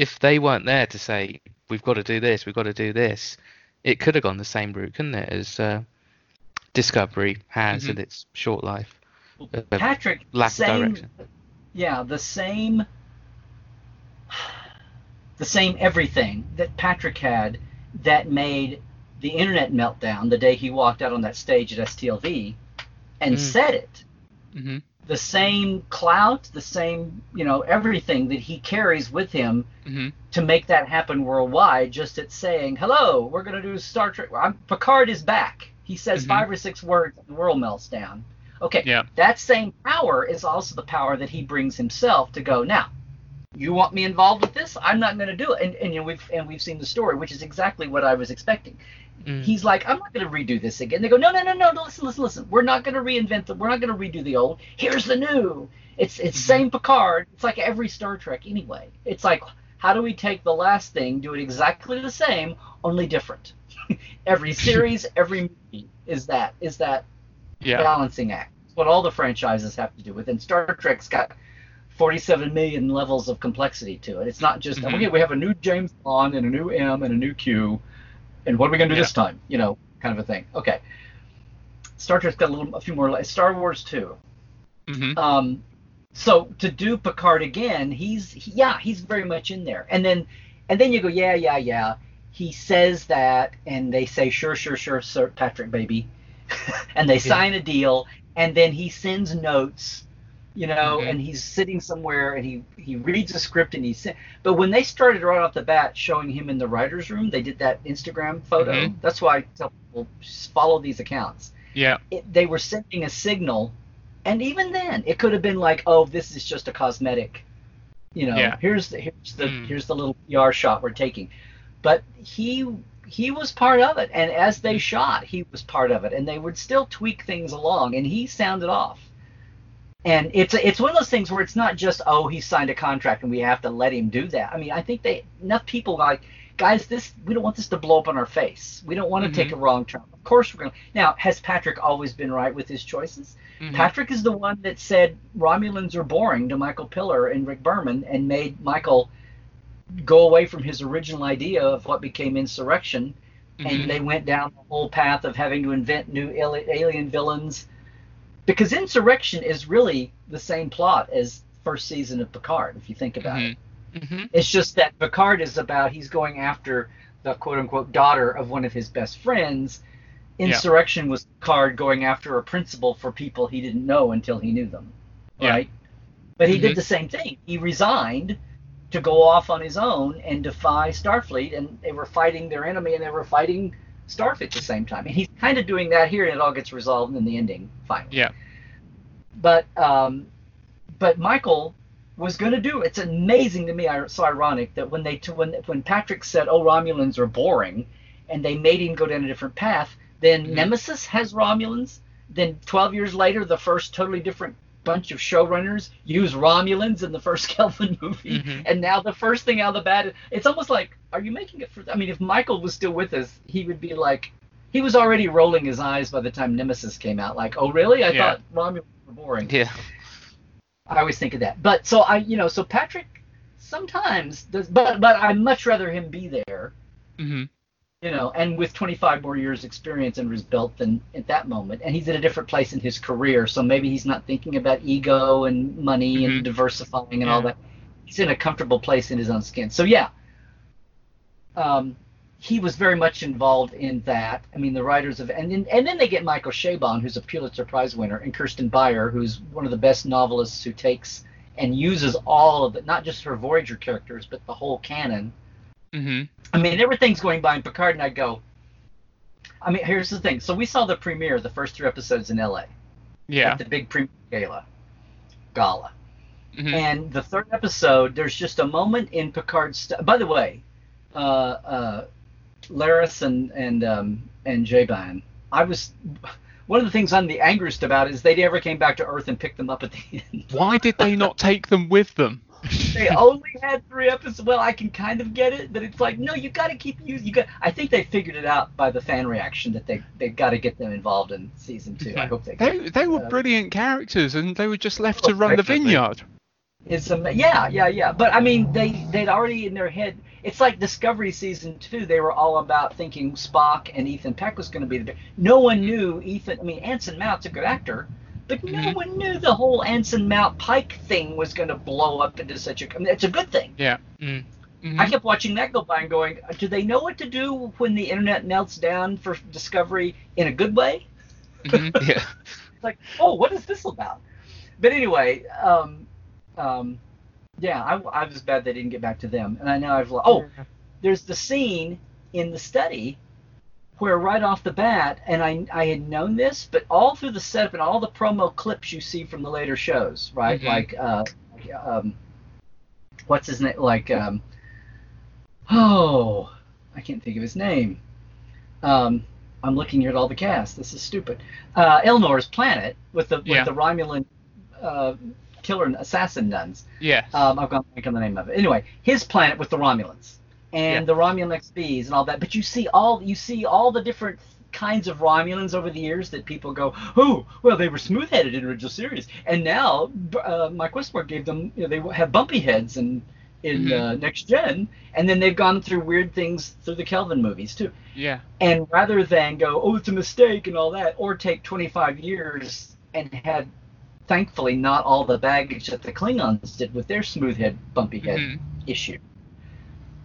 if they weren't there to say we've got to do this, we've got to do this, it could have gone the same route, couldn't it? As uh, Discovery has Mhm. in its short life. Uh, Patrick lack of same, direction. Yeah, the same the same everything that Patrick had that made the internet meltdown the day he walked out on that stage at STLV and Mm. said it. hmm the same clout, the same, you know, everything that he carries with him hmm to make that happen worldwide. Just at saying, "Hello, we're going to do Star Trek." I'm, Picard is back. He says Mhm. five or six words, and the world melts down. Okay, Yeah. that same power is also the power that he brings himself to go now. You want me involved with this? I'm not going to do it. And, and you know, we've and we've seen the story, which is exactly what I was expecting. Mm. He's like, I'm not going to redo this again. They go, no, no, no, no, no, listen, listen, listen. We're not going to reinvent the. We're not going to redo the old. Here's the new. It's it's same Picard. It's like every Star Trek anyway. It's like, how do we take the last thing, do it exactly the same, only different? (laughs) every (laughs) series, every movie is that is that Yeah. balancing act. It's what all the franchises have to do with. And Star Trek's got 47 million levels of complexity to it. It's not just Mhm. okay, we have a new James Bond and a new M and a new Q, and what are we going to do Yeah. this time? You know, kind of a thing. Okay. Star Trek's got a little, a few more. Star Wars too. hmm Um, so to do Picard again, he's he, yeah, he's very much in there. And then and then you go, yeah, yeah, yeah. He says that, and they say, sure, sure, sure, Sir Patrick, baby, (laughs) and they sign a deal, and then he sends notes, you know, Mhm. and he's sitting somewhere, and he he reads a script, and he sent. But when they started right off the bat showing him in the writers' room, they did that Instagram photo. Mhm. That's why I tell people follow these accounts Yeah. it, they were sending a signal, and even then, it could have been like, "Oh, this is just a cosmetic." You know, Yeah. here's the here's the Mm. here's the little PR shot we're taking, but he he was part of it, and as they shot, he was part of it, and they would still tweak things along, and he sounded off. And it's it's one of those things where it's not just oh he signed a contract and we have to let him do that. I mean I think they enough people like guys this we don't want this to blow up on our face. We don't want to Mhm. take a wrong turn. Of course we're gonna. Now has Patrick always been right with his choices? Mhm. Patrick is the one that said Romulans are boring to Michael Piller and Rick Berman and made Michael go away from his original idea of what became insurrection Mhm. and they went down the whole path of having to invent new alien villains because insurrection is really the same plot as first season of picard if you think about it Mhm. hmm it's just that picard is about he's going after the quote unquote daughter of one of his best friends Yeah. insurrection was picard going after a principal for people he didn't know until he knew them Yeah. right but he Mhm. did the same thing he resigned to go off on his own and defy Starfleet, and they were fighting their enemy and they were fighting Starfleet at the same time. And he's kind of doing that here, and it all gets resolved in the ending finally. Yeah. But um, but Michael was going to do. It's amazing to me. It's so ironic that when they when when Patrick said, "Oh, Romulans are boring," and they made him go down a different path, then Mhm. Nemesis has Romulans. Then 12 years later, the first totally different bunch of showrunners use Romulans in the first (laughs) Kelvin movie, Mhm. and now the first thing out of the bat, it's almost like, are you making it for? I mean, if Michael was still with us, he would be like, he was already rolling his eyes by the time Nemesis came out. Like, oh really? I Yeah. thought Romulans were boring. Yeah. I always think of that. But so I, you know, so Patrick sometimes does, but but I'd much rather him be there, Mhm. You know, and with 25 more years experience under his belt than at that moment, and he's at a different place in his career, so maybe he's not thinking about ego and money Mhm. and diversifying and all that. He's in a comfortable place in his own skin. So yeah, um, he was very much involved in that. I mean, the writers of and then and then they get Michael Chabon, who's a Pulitzer Prize winner, and Kirsten Beyer, who's one of the best novelists who takes and uses all of it, not just her Voyager characters, but the whole canon. Mhm. I mean, everything's going by in Picard, and I go. I mean, here's the thing. So we saw the premiere, the first three episodes in L.A. Yeah. at the big premiere gala, gala. Mhm. And the third episode, there's just a moment in Picard's. St- By the way, uh, uh, Laris and and um, and Zhaban, I was. One of the things I'm the angriest about is they never came back to Earth and picked them up at the (laughs) end. Why did they not take them with them? They only had three episodes. Well, I can kind of get it, but it's like, no, you got to keep using. You got. I think they figured it out by the fan reaction that they they got to get them involved in season two. I hope they. They they were Uh, brilliant characters, and they were just left to Oh, run the vineyard. It's um, yeah, yeah, yeah. But I mean, they they'd already in their head. It's like Discovery season two. They were all about thinking Spock and Ethan Peck was going to be the. No one knew Ethan. I mean, Anson Mount's a good actor, but no Mhm. one knew the whole Anson Mount Pike thing was going to blow up into such a. I mean, it's a good thing. Yeah. Mm. Mhm. I kept watching that go by and going, do they know what to do when the internet melts down for Discovery in a good way? Mhm. (laughs) Yeah. It's like, oh, what is this about? but anyway, um, um, yeah, I, I was bad they didn't get back to them, and I know I've lo- oh, there's the scene in the study where right off the bat, and I I had known this, but all through the setup and all the promo clips you see from the later shows, right? Mhm. Like uh, um, what's his name? Like um, oh, I can't think of his name. Um, I'm looking here at all the cast. This is stupid. Uh, Elnor's planet with the Yeah. with the Romulan uh, killer and assassin nuns. Yeah. Um, I've gone blank on the name of it. Anyway, his planet with the Romulans and the Romulan XBs and all that. But you see all you see all the different kinds of Romulans over the years that people go, oh, well, they were smooth-headed in original series, and now uh, Mike Westmore gave them, you know, they have bumpy heads and in Mhm. uh, next gen, and then they've gone through weird things through the Kelvin movies too. yeah. And rather than go, oh, it's a mistake and all that, or take 25 years and had, thankfully, not all the baggage that the Klingons did with their smooth head, bumpy head Mhm. issue.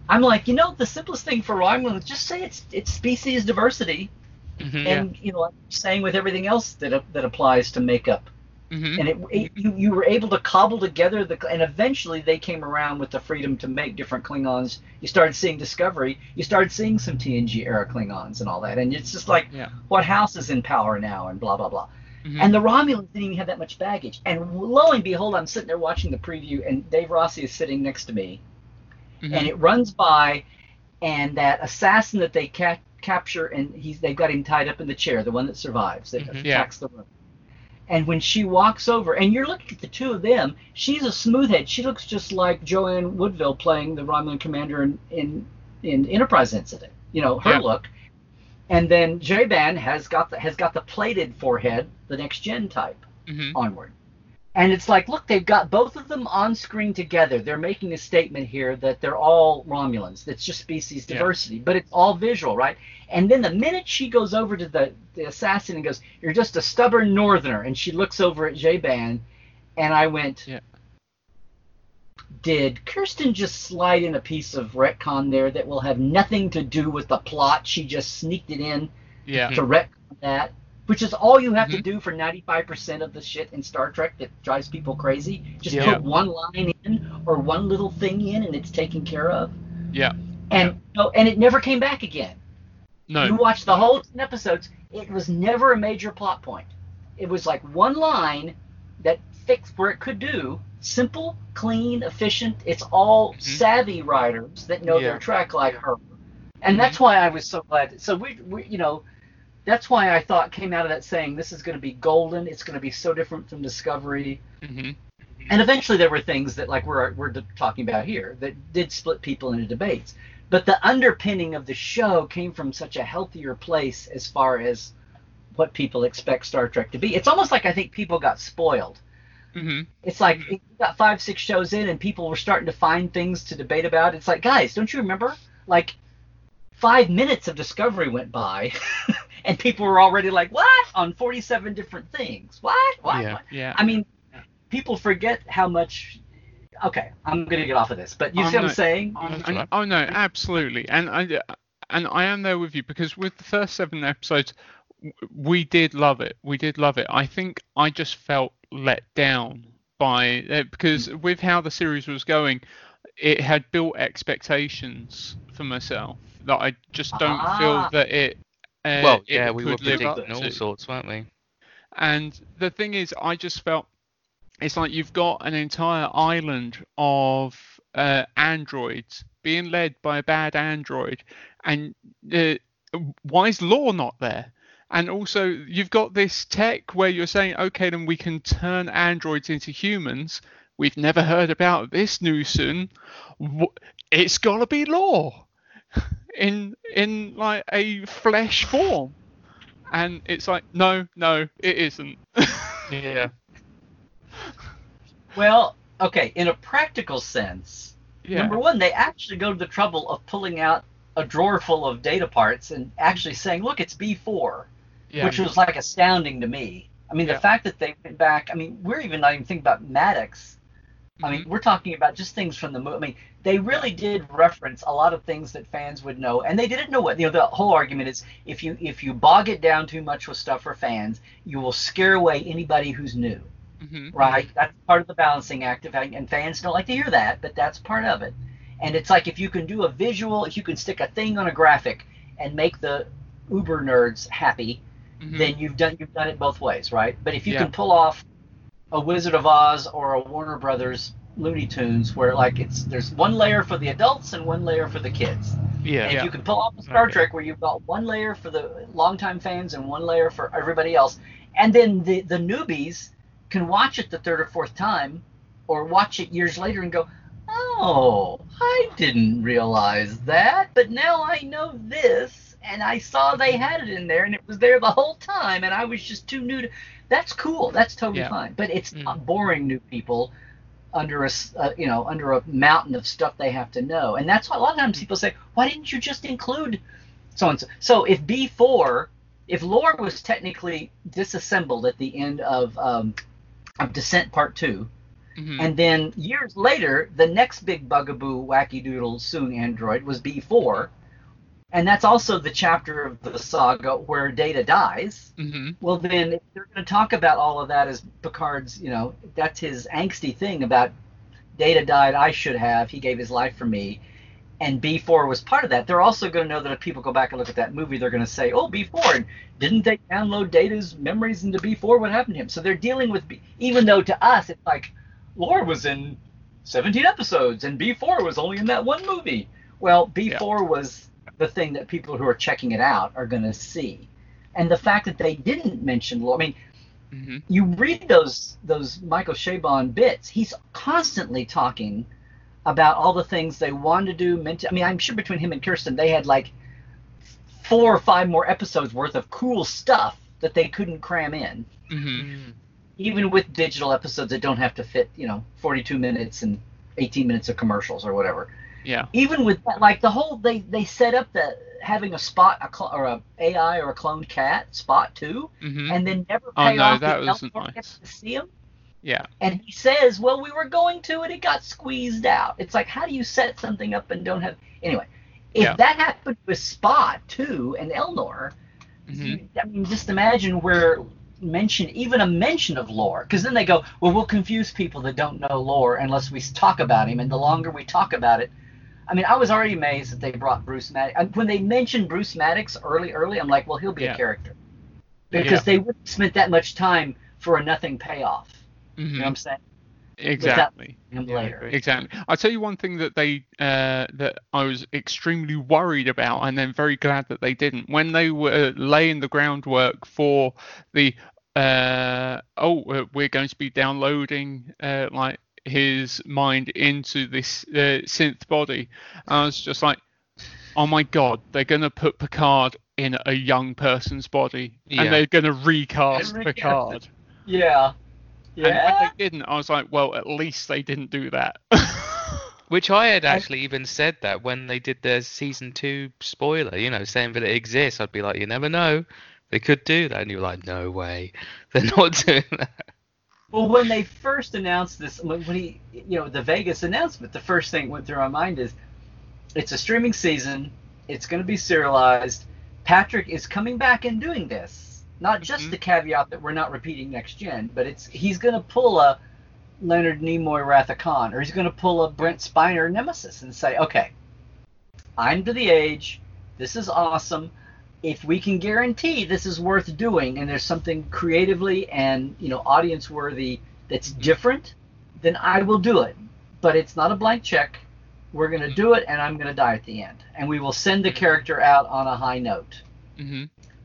I'm like, you know, the simplest thing for Romulans, just say it's it's species diversity, Mhm. and you know, saying with everything else that that applies to makeup, Mhm. and it, it you you were able to cobble together the and eventually they came around with the freedom to make different Klingons. You started seeing Discovery, you started seeing some TNG era Klingons and all that, and it's just like, Yeah. what house is in power now, and blah blah blah. Mhm. And the Romulans didn't even have that much baggage. And lo and behold, I'm sitting there watching the preview, and Dave Rossi is sitting next to me, Mhm. and it runs by, and that assassin that they ca- capture, and he's they've got him tied up in the chair, the one that survives, that Mhm. attacks the room. And when she walks over, and you're looking at the two of them, she's a smoothhead. She looks just like Joanne Linville playing the Romulan commander in in, in Enterprise Incident. You know her Yeah. look. And then Zhaban has got the has got the plated forehead, the next gen type Mhm. onward. And it's like, look, they've got both of them on screen together. They're making a statement here that they're all Romulans. That's just species Yeah. diversity, but it's all visual, right? And then the minute she goes over to the, the assassin and goes, You're just a stubborn northerner, and she looks over at Zhaban, and I went, Yeah. Did Kirsten just slide in a piece of retcon there that will have nothing to do with the plot? She just sneaked it in Yeah. to retcon that, which is all you have to Mhm. do for 95% of the shit in Star Trek that drives people crazy. Just Yeah. put one line in or one little thing in, and it's taken care of. Yeah. And no, and it never came back again. No. You watch the whole 10 episodes; it was never a major plot point. It was like one line that fixed where it could do. Simple, clean, efficient. It's all Mhm. savvy writers that know Yeah. their track like her, and that's why I was so glad. So we, we, you know, that's why I thought came out of that saying this is going to be golden. It's going to be so different from Discovery. Mhm. And eventually there were things that, like we're we're talking about here, that did split people into debates. But the underpinning of the show came from such a healthier place as far as what people expect Star Trek to be. It's almost like I think people got spoiled. Mhm. It's like you got five, six shows in, and people were starting to find things to debate about. It's like, guys, don't you remember? Like, five minutes of Discovery went by, (laughs) and people were already like, "What?" on forty-seven different things. What? What? Yeah. What? Yeah. I mean, people forget how much. Okay, I'm gonna get off of this, but you Oh, see what. I'm saying? That's And- oh no, absolutely, and I and I am there with you because with the first seven episodes, we did love it. We did love it. I think I just felt let down by because with how the series was going, it had built expectations for myself that I just don't Ah. feel that it. Uh, well, yeah, we were predicting all sorts, weren't we? And the thing is, I just felt it's like you've got an entire island of uh, androids being led by a bad android, and uh, why is Lore not there? And also, you've got this tech where you're saying, okay, then we can turn androids into humans. We've never heard about this new Soong. It's got to be Lore (laughs) in in like a flesh form and it's like no no it isn't (laughs) Yeah. Well, okay, in a practical sense, yeah number one, they actually go to the trouble of pulling out a drawer full of data parts and actually saying, "Look, it's B4." yeah which was like astounding to me. I mean, Yeah. the fact that they went back. I mean, we're even not even thinking about Maddox. I mean, we're talking about just things from the movie. I mean, they really did reference a lot of things that fans would know, and they didn't know what. You know, the whole argument is if you if you bog it down too much with stuff for fans, you will scare away anybody who's new. Mhm. right? That's part of the balancing act of and fans don't like to hear that, but that's part of it. And it's like if you can do a visual, if you can stick a thing on a graphic and make the uber nerds happy, Mhm. then you've done you've done it both ways, right? But if you Yeah. can pull off a Wizard of Oz or a Warner Brothers Looney Tunes, where like it's there's one layer for the adults and one layer for the kids. Yeah. And if Yeah. you can pull off a Star Okay. Trek where you've got one layer for the longtime fans and one layer for everybody else, and then the the newbies can watch it the third or fourth time, or watch it years later and go, "Oh, I didn't realize that, but now I know this, and I saw they had it in there, and it was there the whole time, and I was just too new to." That's cool. That's totally Yeah. fine. But it's Mm. not boring new people under a uh, you know under a mountain of stuff they have to know and that's why a lot of times people say why didn't you just include so and so so if b4 if lore was technically disassembled at the end of um, of descent part 2 Mhm. and then years later the next big bugaboo wacky doodle Soong android was b4 and that's also the chapter of the saga where data dies Mhm. well, then they're going to talk about all of that as Picard's, you know, that's his angsty thing about Data died, I should have, he gave his life for me, and B4 was part of that. They're also going to know that if people go back and look at that movie, they're going to say, oh, B4, and didn't they download Data's memories into B4? What happened to him? So they're dealing with, B- even though to us it's like, Lore was in 17 episodes, and B4 was only in that one movie. Well, B4 was the thing that people who are checking it out are going to see and the fact that they didn't mention Lore. I mean, Mhm. you read those those Michael Chabon bits. He's constantly talking about all the things they wanted to do. Meant to, I mean, I'm sure between him and Kirsten, they had like four or five more episodes worth of cool stuff that they couldn't cram in, Mhm. Mm. even with digital episodes that don't have to fit, you know, 42 minutes and 18 minutes of commercials or whatever Yeah. even with that, like the whole they they set up the having a spot a cl- or a AI or a cloned cat spot too, Mhm. and then never Oh, pay no, off. that wasn't nice. gets to see him, Yeah. and he says, "Well, we were going to, and it got squeezed out." It's like, how do you set something up and don't have? Anyway, if Yeah. that happened with Spot too and Elnor, Mhm. I mean, just imagine where mention even a mention of lore because then they go well we'll confuse people that don't know lore unless we talk about him and the longer we talk about it i mean i was already amazed that they brought bruce maddox when they mentioned bruce maddox early early i'm like well he'll be Yeah. a character because Yeah. they wouldn't have spent that much time for a nothing payoff you know what Mhm. i'm saying Exactly. Yeah, later. Exactly. I'll tell you one thing that they uh, that I was extremely worried about, and then very glad that they didn't. When they were laying the groundwork for the uh, oh, uh, we're going to be downloading uh, like his mind into this uh, synth body, I was just like, oh my god, they're gonna put Picard in a young person's body, Yeah. and they're gonna recast Recast. Picard. yeah Yeah. And when yeah they didn't, I was like, well, at least they didn't do that. (laughs) Which I had actually even said that when they did their season two spoiler, you know, saying that it exists. I'd be like, you never know, they could do that, and you're like, no way, (laughs) they're not doing that. Well, when they first announced this, when when he, you know, the Vegas announcement, the first thing that went through my mind is, it's a streaming season. It's going to be serialized. Patrick is coming back and doing this. Not just Mhm. the caveat that we're not repeating next gen, but it's he's going to pull a Leonard Nimoy Wrath of Khan, or he's going to pull a Brent Spiner Nemesis and say, okay, I'm to the age. This is awesome. If we can guarantee this is worth doing, and there's something creatively and you know audience worthy that's different, then I will do it. But it's not a blank check. We're going to do it, and I'm going to die at the end, and we will send the character out on a high note. mm-hmm.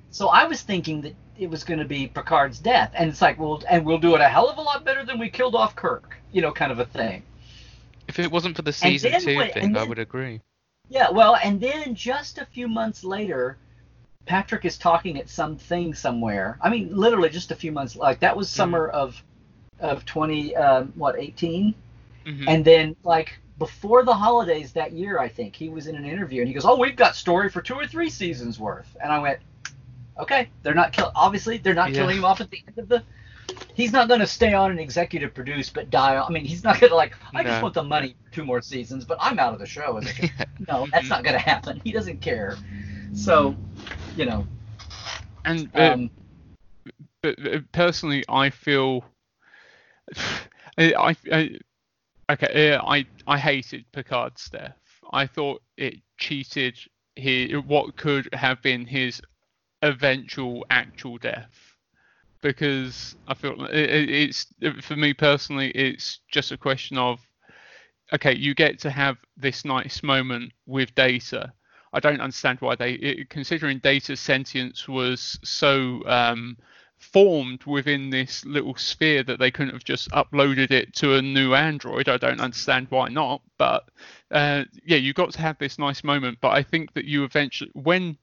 So I was thinking that it was going to be Picard's death, and it's like, well, and we'll do it a hell of a lot better than we killed off Kirk, you know, kind of a thing. If it wasn't for the season then two thing, and I would agree. Yeah, well, and then just a few months later, Patrick is talking at something somewhere. I mean, literally just a few months. Like that was summer of of twenty um, what eighteen, hmm and then like before the holidays that year, I think he was in an interview and he goes, "Oh, we've got story for two or three seasons worth," and I went, "Okay, they're not kill. Obviously, they're not Yeah. killing him off at the end of the." He's not going to stay on and executive produce, but die. on- I mean, he's not going to like. I just want the money for two more seasons, but I'm out of the show. A (laughs) no, that's not going to happen. He doesn't care. So, you know, And uh, um, but uh, personally, I feel (sighs) I, I, okay, uh, I I hated Picard's death. I thought it cheated his what could have been his eventual actual death because I feel it- it's for me personally, it's just a question of okay, you get to have this nice moment with Data. I don't understand why they, considering Data's sentience was so um, formed within this little sphere that they couldn't have just uploaded it to a new Android. I don't understand why not. But uh, yeah, you got to have this nice moment. But I think that you eventually, when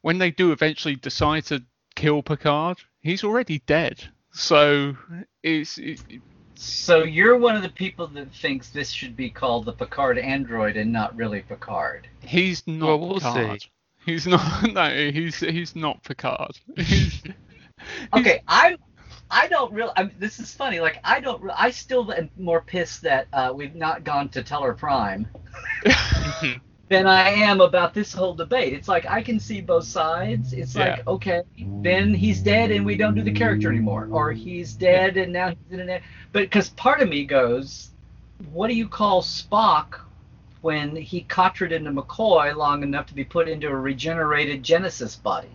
when they do eventually decide to kill Picard, he's already dead. So it's it, So you're one of the people that thinks this should be called the Picard android and not really Picard. he's not Well, we'll Picard. see. He's not. (laughs) No, he's he's not Picard. (laughs) He's, Okay, I'm. I don't really. I mean, this is funny. Like I don't. I still am more pissed that uh, we've not gone to Tellar Prime (laughs) than I am about this whole debate. It's like I can see both sides. It's Yeah. like okay, then he's dead and we don't do the character anymore, or he's dead and now he's in an. But because part of me goes, what do you call Spock when he katra'd into McCoy long enough to be put into a regenerated Genesis body?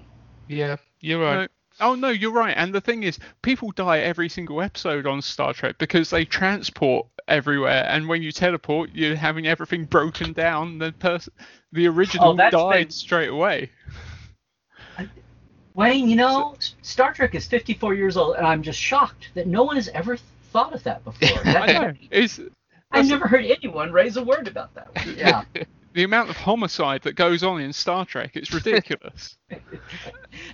Yeah, you're right. Oh no, you're right. And the thing is, people die every single episode on Star Trek because they transport everywhere, and when you teleport, you're having everything broken down. The person, the original Oh, died been- straight away. Wayne, you know, Star Trek is 54 years old, and I'm just shocked that no one has ever thought of that before. (laughs) I know. It's I've never heard anyone raise a word about that. (laughs) Yeah. The amount of homicide that goes on in Star Trek. It's (laughs) ridiculous.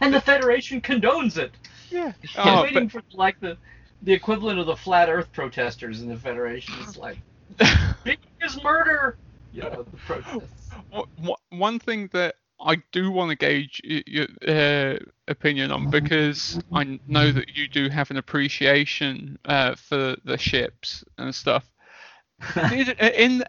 and the Federation condones it. yeah. I'm Oh, waiting but, for like the the equivalent of the flat Earth protesters in the Federation. It's like (laughs) big is murder. Yeah, the protests. Wha- wha- one thing that I do want to gauge your uh, opinion on because I know that you do have an appreciation uh, for the ships and stuff. (laughs) In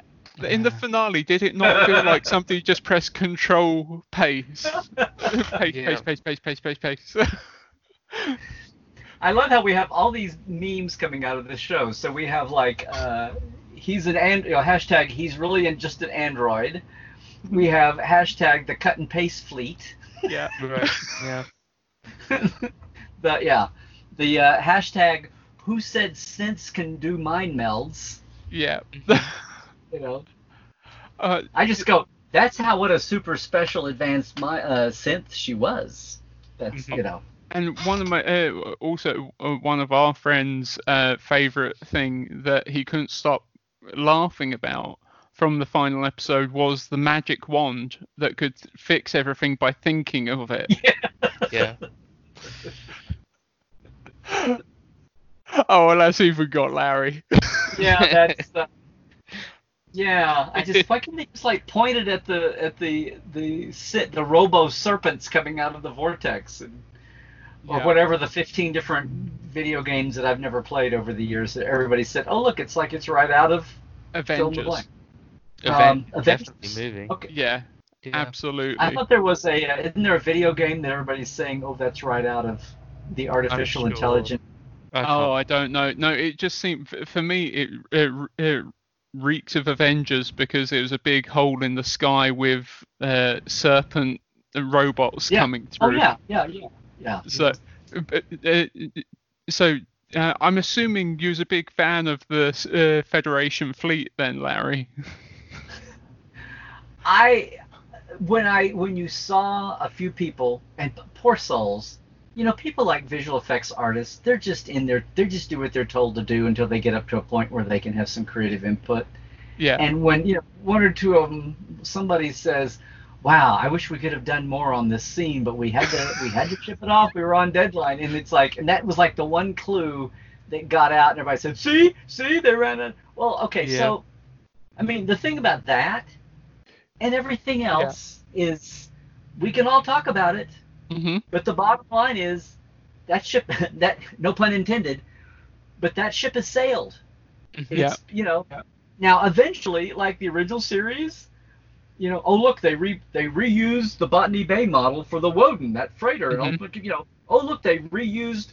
in the finale, did it not feel like somebody just pressed Control (laughs) pace, pace, Yeah. pace, pace, pace, pace, pace, pace? I love how we have all these memes coming out of this show. So we have like uh, he's an and you know, hashtag he's really in just an android. We have hashtag the cut and paste fleet. yeah. (laughs) Right. Yeah. (laughs) the yeah, the uh, hashtag who said synths can do mind melds. Yeah. You know, uh, I just go. That's how what a super special advanced my uh, synth she was. That's you know. And one of my uh, also uh, one of our friends' uh, favorite thing that he couldn't stop laughing about from the final episode was the magic wand that could fix everything by thinking of it. (laughs) Yeah. oh, well, that's even got Larry. Yeah, that's. Uh, yeah, I just (laughs) why can't they just like point it at the at the the sit the robo serpents coming out of the vortex and or Yeah. whatever the 15 different video games that I've never played over the years that everybody said, oh look, it's like it's right out of fill in Avengers. blank. Event, Um, definitely Avengers. moving. Okay. Yeah, Yeah. absolutely. I thought there was a uh, isn't there a video game that everybody's saying, oh that's right out of the artificial sure. intelligence. I Oh, I don't know. No, it just seemed for me it, it it reeks of Avengers because it was a big hole in the sky with uh, serpent and robots Yeah. coming Oh through. yeah, yeah, yeah, yeah. So, uh, uh, so uh, I'm assuming you was a big fan of the uh, Federation fleet, then, Larry. (laughs) I when I when you saw a few people and poor souls, you know, people like visual effects artists, they're just in there, they just do what they're told to do until they get up to a point where they can have some creative input. Yeah. And when you know one or two of them, somebody says, "Wow, I wish we could have done more on this scene, but we had to we had to chip it off. We were on deadline." And it's like, and that was like the one clue that got out, and everybody said, "See, see, they ran it." Well, okay, Yeah. so I mean, the thing about that and everything else is we can all talk about it, hmm but the bottom line is that ship (laughs) that no pun intended, but that ship has sailed. It's Yeah. you know Yeah. now eventually like the original series, you know, oh look they re they reused the Botany Bay model for the Woden that freighter and Mhm. oh, look, you know oh look they reused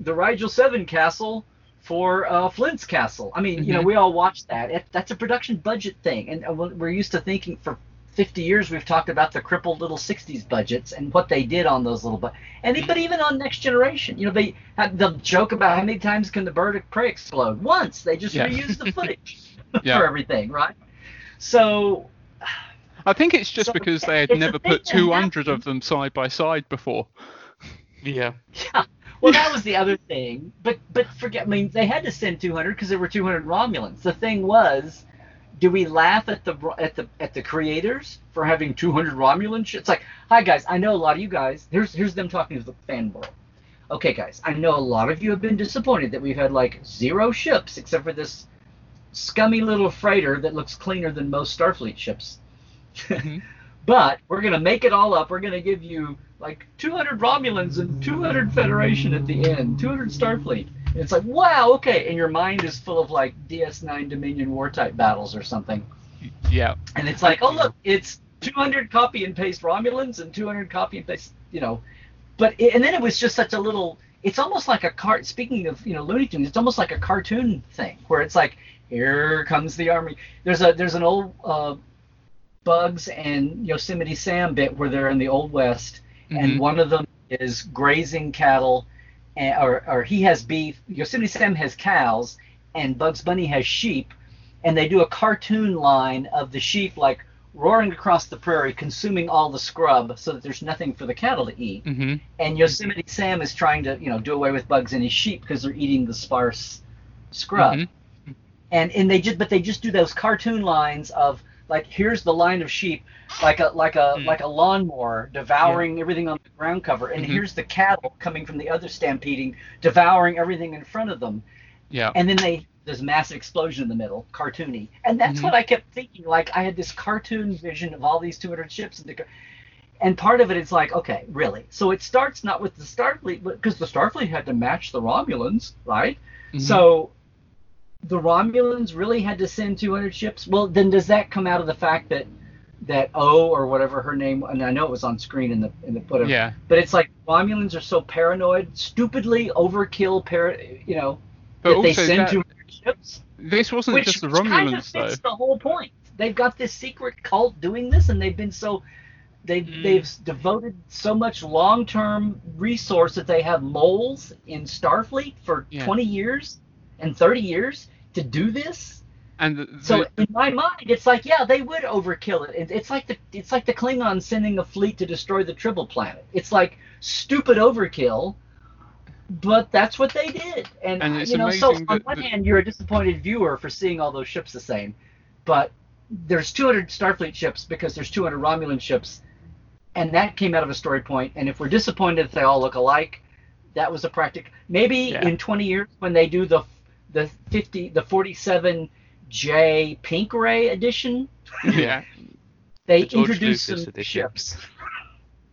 the Rigel Seven castle for uh, Flint's Castle. I mean, you know, Mhm. we all watched that. It, that's a production budget thing, and uh, we're used to thinking for 50 years we've talked about the crippled little 60s budgets and what they did on those little but and but even on Next Generation, you know, they had the joke about how many times can the bird of prey explode? Once. They just Yeah. reused the footage (laughs) Yeah. for everything, right? So I think it's just So, because they had never put 200 of them side by side before. Yeah. Yeah. Well, that was the other thing. But but forget. I mean, they had to send 200 because there were 200 Romulans. The thing was, do we laugh at the at the at the creators for having 200 Romulan ships? It's like, hi guys, I know a lot of you guys. Here's here's them talking to the fan world. Okay, guys, I know a lot of you have been disappointed that we've had like zero ships except for this scummy little freighter that looks cleaner than most Starfleet ships. Mhm. (laughs) But we're gonna make it all up. We're gonna give you like 200 Romulans and 200 Federation at the end, 200 Starfleet. It's like, wow, okay. And your mind is full of like DS9 Dominion War type battles or something. Yeah. And it's like, oh look, it's 200 copy and paste Romulans and 200 copy and paste, you know. But it, and then it was just such a little. It's almost like a cart. Speaking of you know Looney Tunes, it's almost like a cartoon thing where it's like, here comes the army. There's a there's an old uh, Bugs and Yosemite Sam bit where they're in the Old West, Mhm. and one of them is grazing cattle, and, or or he has beef. Yosemite Sam has cows, and Bugs Bunny has sheep, and they do a cartoon line of the sheep like roaring across the prairie, consuming all the scrub, so that there's nothing for the cattle to eat. hmm And Yosemite Sam is trying to you know do away with bugs and his sheep because they're eating the sparse scrub Mhm. and and they just but they just do those cartoon lines of like here's the line of sheep like a like a Mm. like a lawnmower devouring everything on the ground cover and Mhm. here's the cattle coming from the other stampeding devouring everything in front of them Yeah. and then they there's a massive explosion in the middle cartoony and that's Mhm. what i kept thinking like i had this cartoon vision of all these 200 ships and the, and part of it is like okay really so it starts not with the starfleet because the starfleet had to match the romulans right Mhm. so the Romulans really had to send 200 ships. Well, then does that come out of the fact that that O or whatever her name, and I know it was on screen in the in the footage, Yeah. but it's like Romulans are so paranoid, stupidly overkill, par- you know, But that they send that- 200 ships, This wasn't which, just the which kind of Romulans though. fits the whole point. They've got this secret cult doing this, and they've been so. They've, Mm. they've devoted so much long-term resource that they have moles in Starfleet for Yeah. 20 years and 30 years to do this. And the, So in my mind, it's like, yeah, they would overkill it. It- It's like the it's like the Klingons sending a fleet to destroy the Tribble planet. It's like stupid overkill, but that's what they did. And, And you know, so on that one hand, you're a disappointed viewer for seeing all those ships the same, but there's 200 Starfleet ships because there's 200 Romulan ships, and that came out of a story point. And if we're disappointed that they all look alike, that was a practic. Maybe Yeah. in 20 years when they do the the 50 the 47 J Pink Ray edition, yeah. (laughs) they The George introduce some edition. ships.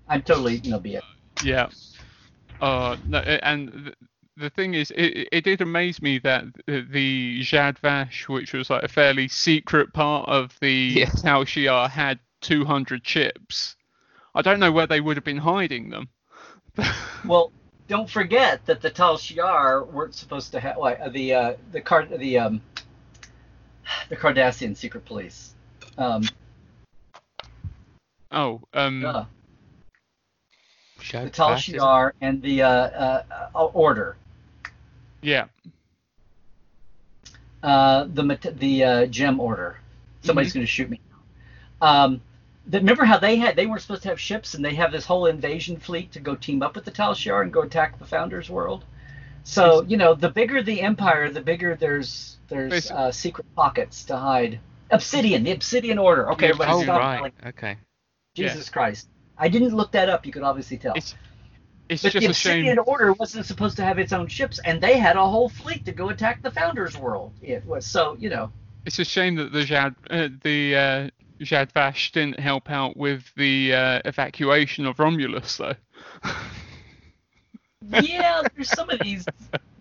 I'm totally you know be it. Yeah. Uh, no, and th- the thing is, it, it did amaze me that the, Zhat Vash, which was like a fairly secret part of the Yeah. Tal Shiar, had 200 chips. I don't know where they would have been hiding them. (laughs) Well, don't forget that the Tal Shiar weren't supposed to have what, uh, the uh, the card the um the Cardassian secret police. Um, oh, um, duh. Shad the Tal Vash, is it? Shiar and the uh, uh, uh, Order. yeah, uh, the the uh, gem order. Somebody's going to shoot me. Um, the, remember how they had they weren't supposed to have ships and they have this whole invasion fleet to go team up with the Tal Shiar and go attack the Founders world. So you know, the bigger the empire, the bigger there's there's uh, secret pockets to hide. Obsidian, the Obsidian Order. Okay, Yeah, everybody Oh stop. right. Okay. Jesus Christ! I didn't look that up. You could obviously tell. it's it's but just the a shame. Obsidian Order wasn't supposed to have its own ships, and they had a whole fleet to go attack the Founders world. It was so you know. It's a shame that the Jad uh, the uh, Zhat Vash didn't help out with the uh, evacuation of Romulus, though. (laughs) yeah, there's some of these,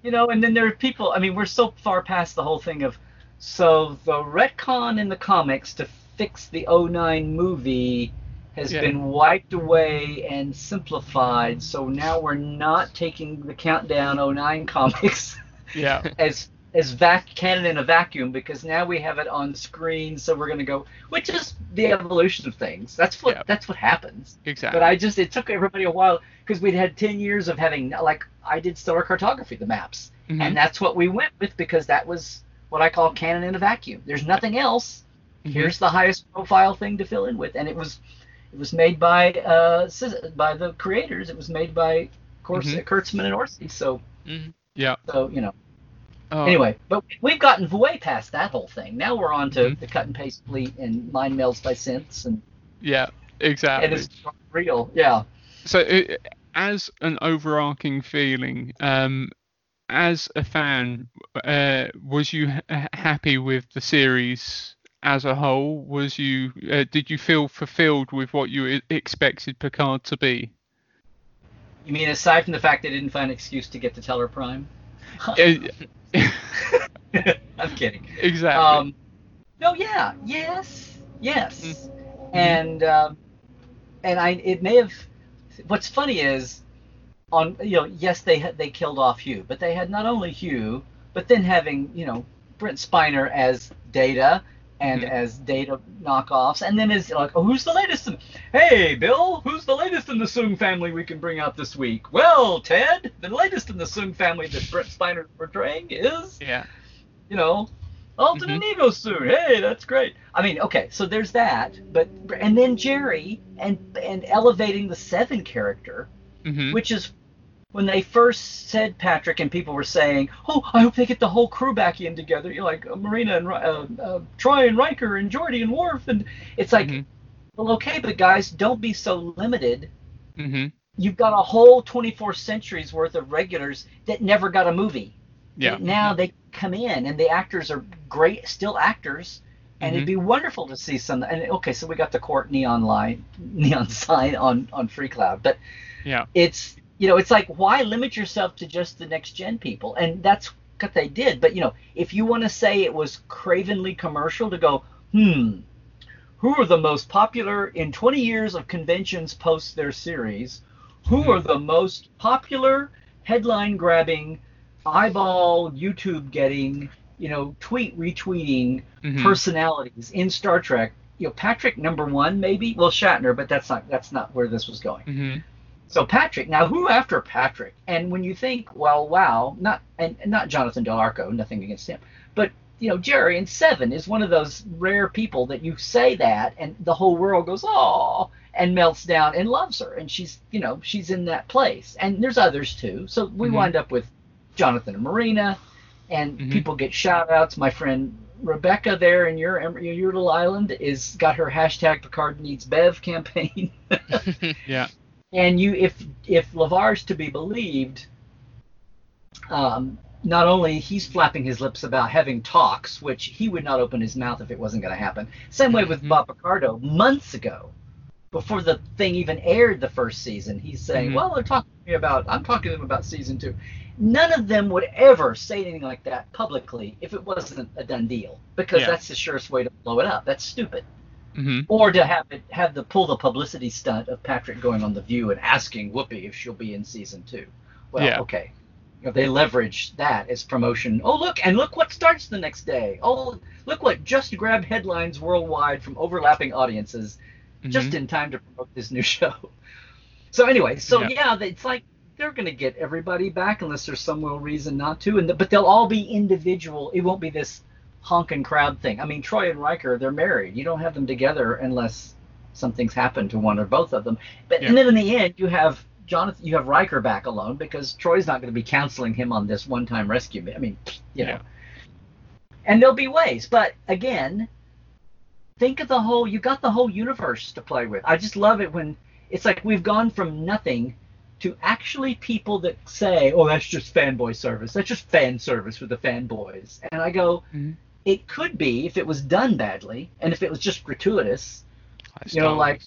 you know, and then there are people. I mean, we're so far past the whole thing of so the retcon in the comics to fix the 09 movie has Yeah. been wiped away and simplified. So now we're not taking the countdown 09 comics Yeah. (laughs) as as vac canon in a vacuum because now we have it on screen, so we're gonna go, which is the evolution of things. That's what Yeah. that's what happens. Exactly. But I just it took everybody a while because we'd had ten years of having like I did stellar cartography, the maps, Mhm. and that's what we went with because that was what I call canon in a vacuum. There's nothing else. Mhm. Here's the highest profile thing to fill in with, and it was it was made by uh by the creators. It was made by of course Mhm. Kurtzman and Orsi. So Mhm. Yeah. so you know Oh, anyway, but we've gotten way past that whole thing. Now we're on to Mhm. the cut and paste fleet and mind melds by synths and Yeah. exactly. and it's real. Yeah. so it, as an overarching feeling um as a fan uh was you ha- happy with the series as a whole was you uh, did you feel fulfilled with what you expected picard to be You mean aside from the fact they didn't find an excuse to get to Tellar Prime? I'm kidding. exactly Um, no, yeah, yes, yes, Mm-hmm. and um, and I it may have. What's funny is, on you know, yes, they had they killed off Hugh, but they had not only Hugh, but then having you know Brent Spiner as Data and Mhm. as Data knockoffs, and then as like, oh, who's the latest? Hey, Bill, who's the latest in the Soong family we can bring out this week? Well, Ted, the latest in the Soong family that Brent Spiner is portraying is yeah you know, Altan Inigo Soong. Hey, that's great. I mean, okay, so there's that, but and then Jeri and and elevating the seven character, hmm which is when they first said Patrick and people were saying, "Oh, I hope they get the whole crew back in together." You're like uh, Marina and uh, uh, Troi and Riker and Geordi and Worf, and it's like, Mhm. Well, okay, but guys, don't be so limited. hmm You've got a whole 24 centuries worth of regulars that never got a movie. Yeah. Now they come in and the actors are great still actors and it'd be wonderful to see some and okay so we got the Quark neon line (laughs) neon sign on on Freecloud but yeah. it's you know it's like why limit yourself to just the next gen people? And that's what they did but you know if you want to say it was cravenly commercial to go hmm who are the most popular in 20 years of conventions post their series? Who are the most popular headline grabbing eyeball youtube getting you know tweet retweeting Mhm. personalities in star trek? You know patrick number one maybe? Well shatner but that's not that's not where this was going. Hmm so Patrick, now who after Patrick? And when you think, well, wow, not and not Jonathan Del Arco, nothing against him, you know Jeri and Seven is one of those rare people that you say that and the whole world goes oh and melts down and loves her and she's you know she's in that place and there's others too. So we Mhm. wind up with Jonathan and Marina, and Mhm. people get shout outs. My friend Rebecca there in your your little island is got her hashtag Picard needs Bev campaign. (laughs) (laughs) yeah and you if if LeVar's to be believed um, not only he's flapping his lips about having talks which he would not open his mouth if it wasn't going to happen same way with Mhm. Bob Picardo months ago before the thing even aired the first season he's saying Mhm. well they're talking to me about I'm talking to them about season two none of them would ever say anything like that publicly if it wasn't a done deal because Yeah. that's the surest way to blow it up that's stupid hmm or to have it have the pull the publicity stunt of Patrick going on the View and asking Whoopi if she'll be in season two. Well, Yeah. okay, you know, they leverage that as promotion. Oh look, and look what starts the next day. Oh look what just grabbed headlines worldwide from overlapping audiences just Mhm. in time to promote this new (laughs) show. So anyway, so Yeah. yeah, it's like they're going to get everybody back unless there's some real reason not to, and but they'll all be individual. It won't be this honking crowd thing. I mean, Troi and Riker, they're married. You don't have them together unless something's happened to one or both of them. But and then in the end, you have Jonathan, you have Riker back alone because Troi's not going to be counseling him on this one-time rescue. I mean, you know. Yeah. And there'll be ways, but again, think of the whole. You got the whole universe to play with. I just love it when it's like we've gone from nothing to actually people that say, "Oh, that's just fanboy service. That's just fan service for the fanboys." And I go, Mhm. it could be if it was done badly and if it was just gratuitous. You know, like,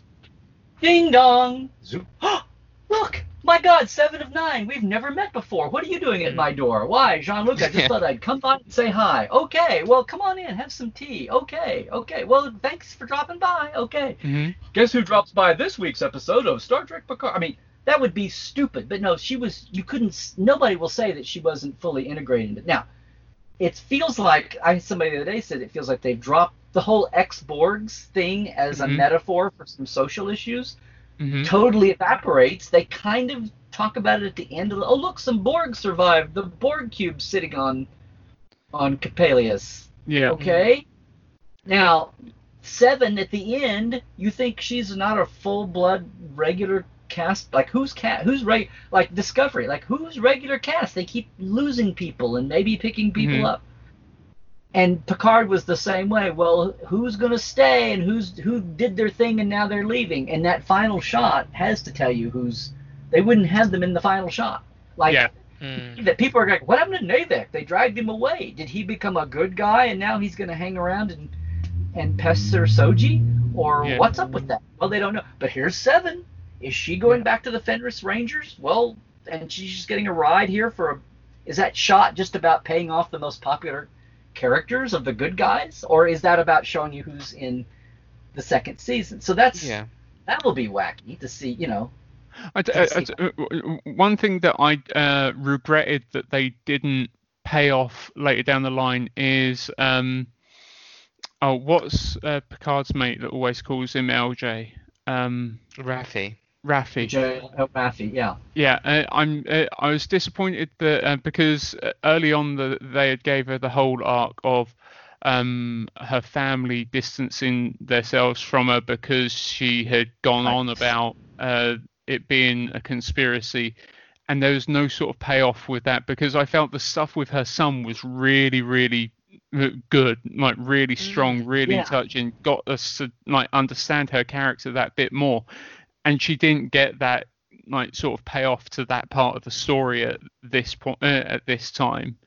ding dong, zoop. (gasps) (gasps) Look, my God, seven of nine. We've never met before. What are you doing at my door? Why, Jean Luc? I just (laughs) thought I'd come by and say hi. Okay, well, come on in, have some tea. Okay, okay. Well, thanks for dropping by. Okay. hmm Guess who drops by this week's episode of Star Trek Picard? I mean, that would be stupid. But no, she was. You couldn't. Nobody will say that she wasn't fully integrated. it. Now, it feels like I somebody the other day said it feels like they've dropped the whole ex Borgs thing as a Mhm. metaphor for some social issues. Mhm. Totally evaporates. They kind of talk about it at the end of the. Oh look, some Borg survived. The Borg cube sitting on on Coppelius. Yeah. Okay. Now, seven at the end, you think she's not a full blood regular cast? Like who's cat? Who's reg? Like Discovery? Like who's regular cast? They keep losing people and maybe picking people Mhm. up. And Picard was the same way. Well, who's gonna stay and who's who did their thing and now they're leaving? And that final shot has to tell you who's. They wouldn't have them in the final shot. Like Yeah. Hmm. that people are like, what happened to Narek? They dragged him away. Did he become a good guy and now he's going to hang around and and pester Soji? Or Yeah. what's up with that? Well, they don't know. But here's Seven. Is she going back to the Fenris Rangers? Well, and she's just getting a ride here for a. Is that shot just about paying off the most popular characters of the good guys, or is that about showing you who's in the second season? So that's Yeah. that will be wacky to see. You know, I, d- I- I d- uh, w- one thing that I uh, regretted that they didn't pay off later down the line is um, oh, what's uh, Picard's mate that always calls him LJ? Um, Raffi. Raffi. Joe Raffi, yeah. Yeah, uh, I'm. Uh, I was disappointed that uh, because early on the, they had gave her the whole arc of um, her family distancing themselves from her because she had gone on about uh, it being a conspiracy, and there was no sort of payoff with that because I felt the stuff with her son was really, really uh, good, like really strong, really Yeah. touching. Got us to like understand her character that bit more, and she didn't get that like sort of payoff to that part of the story at this point uh, at this time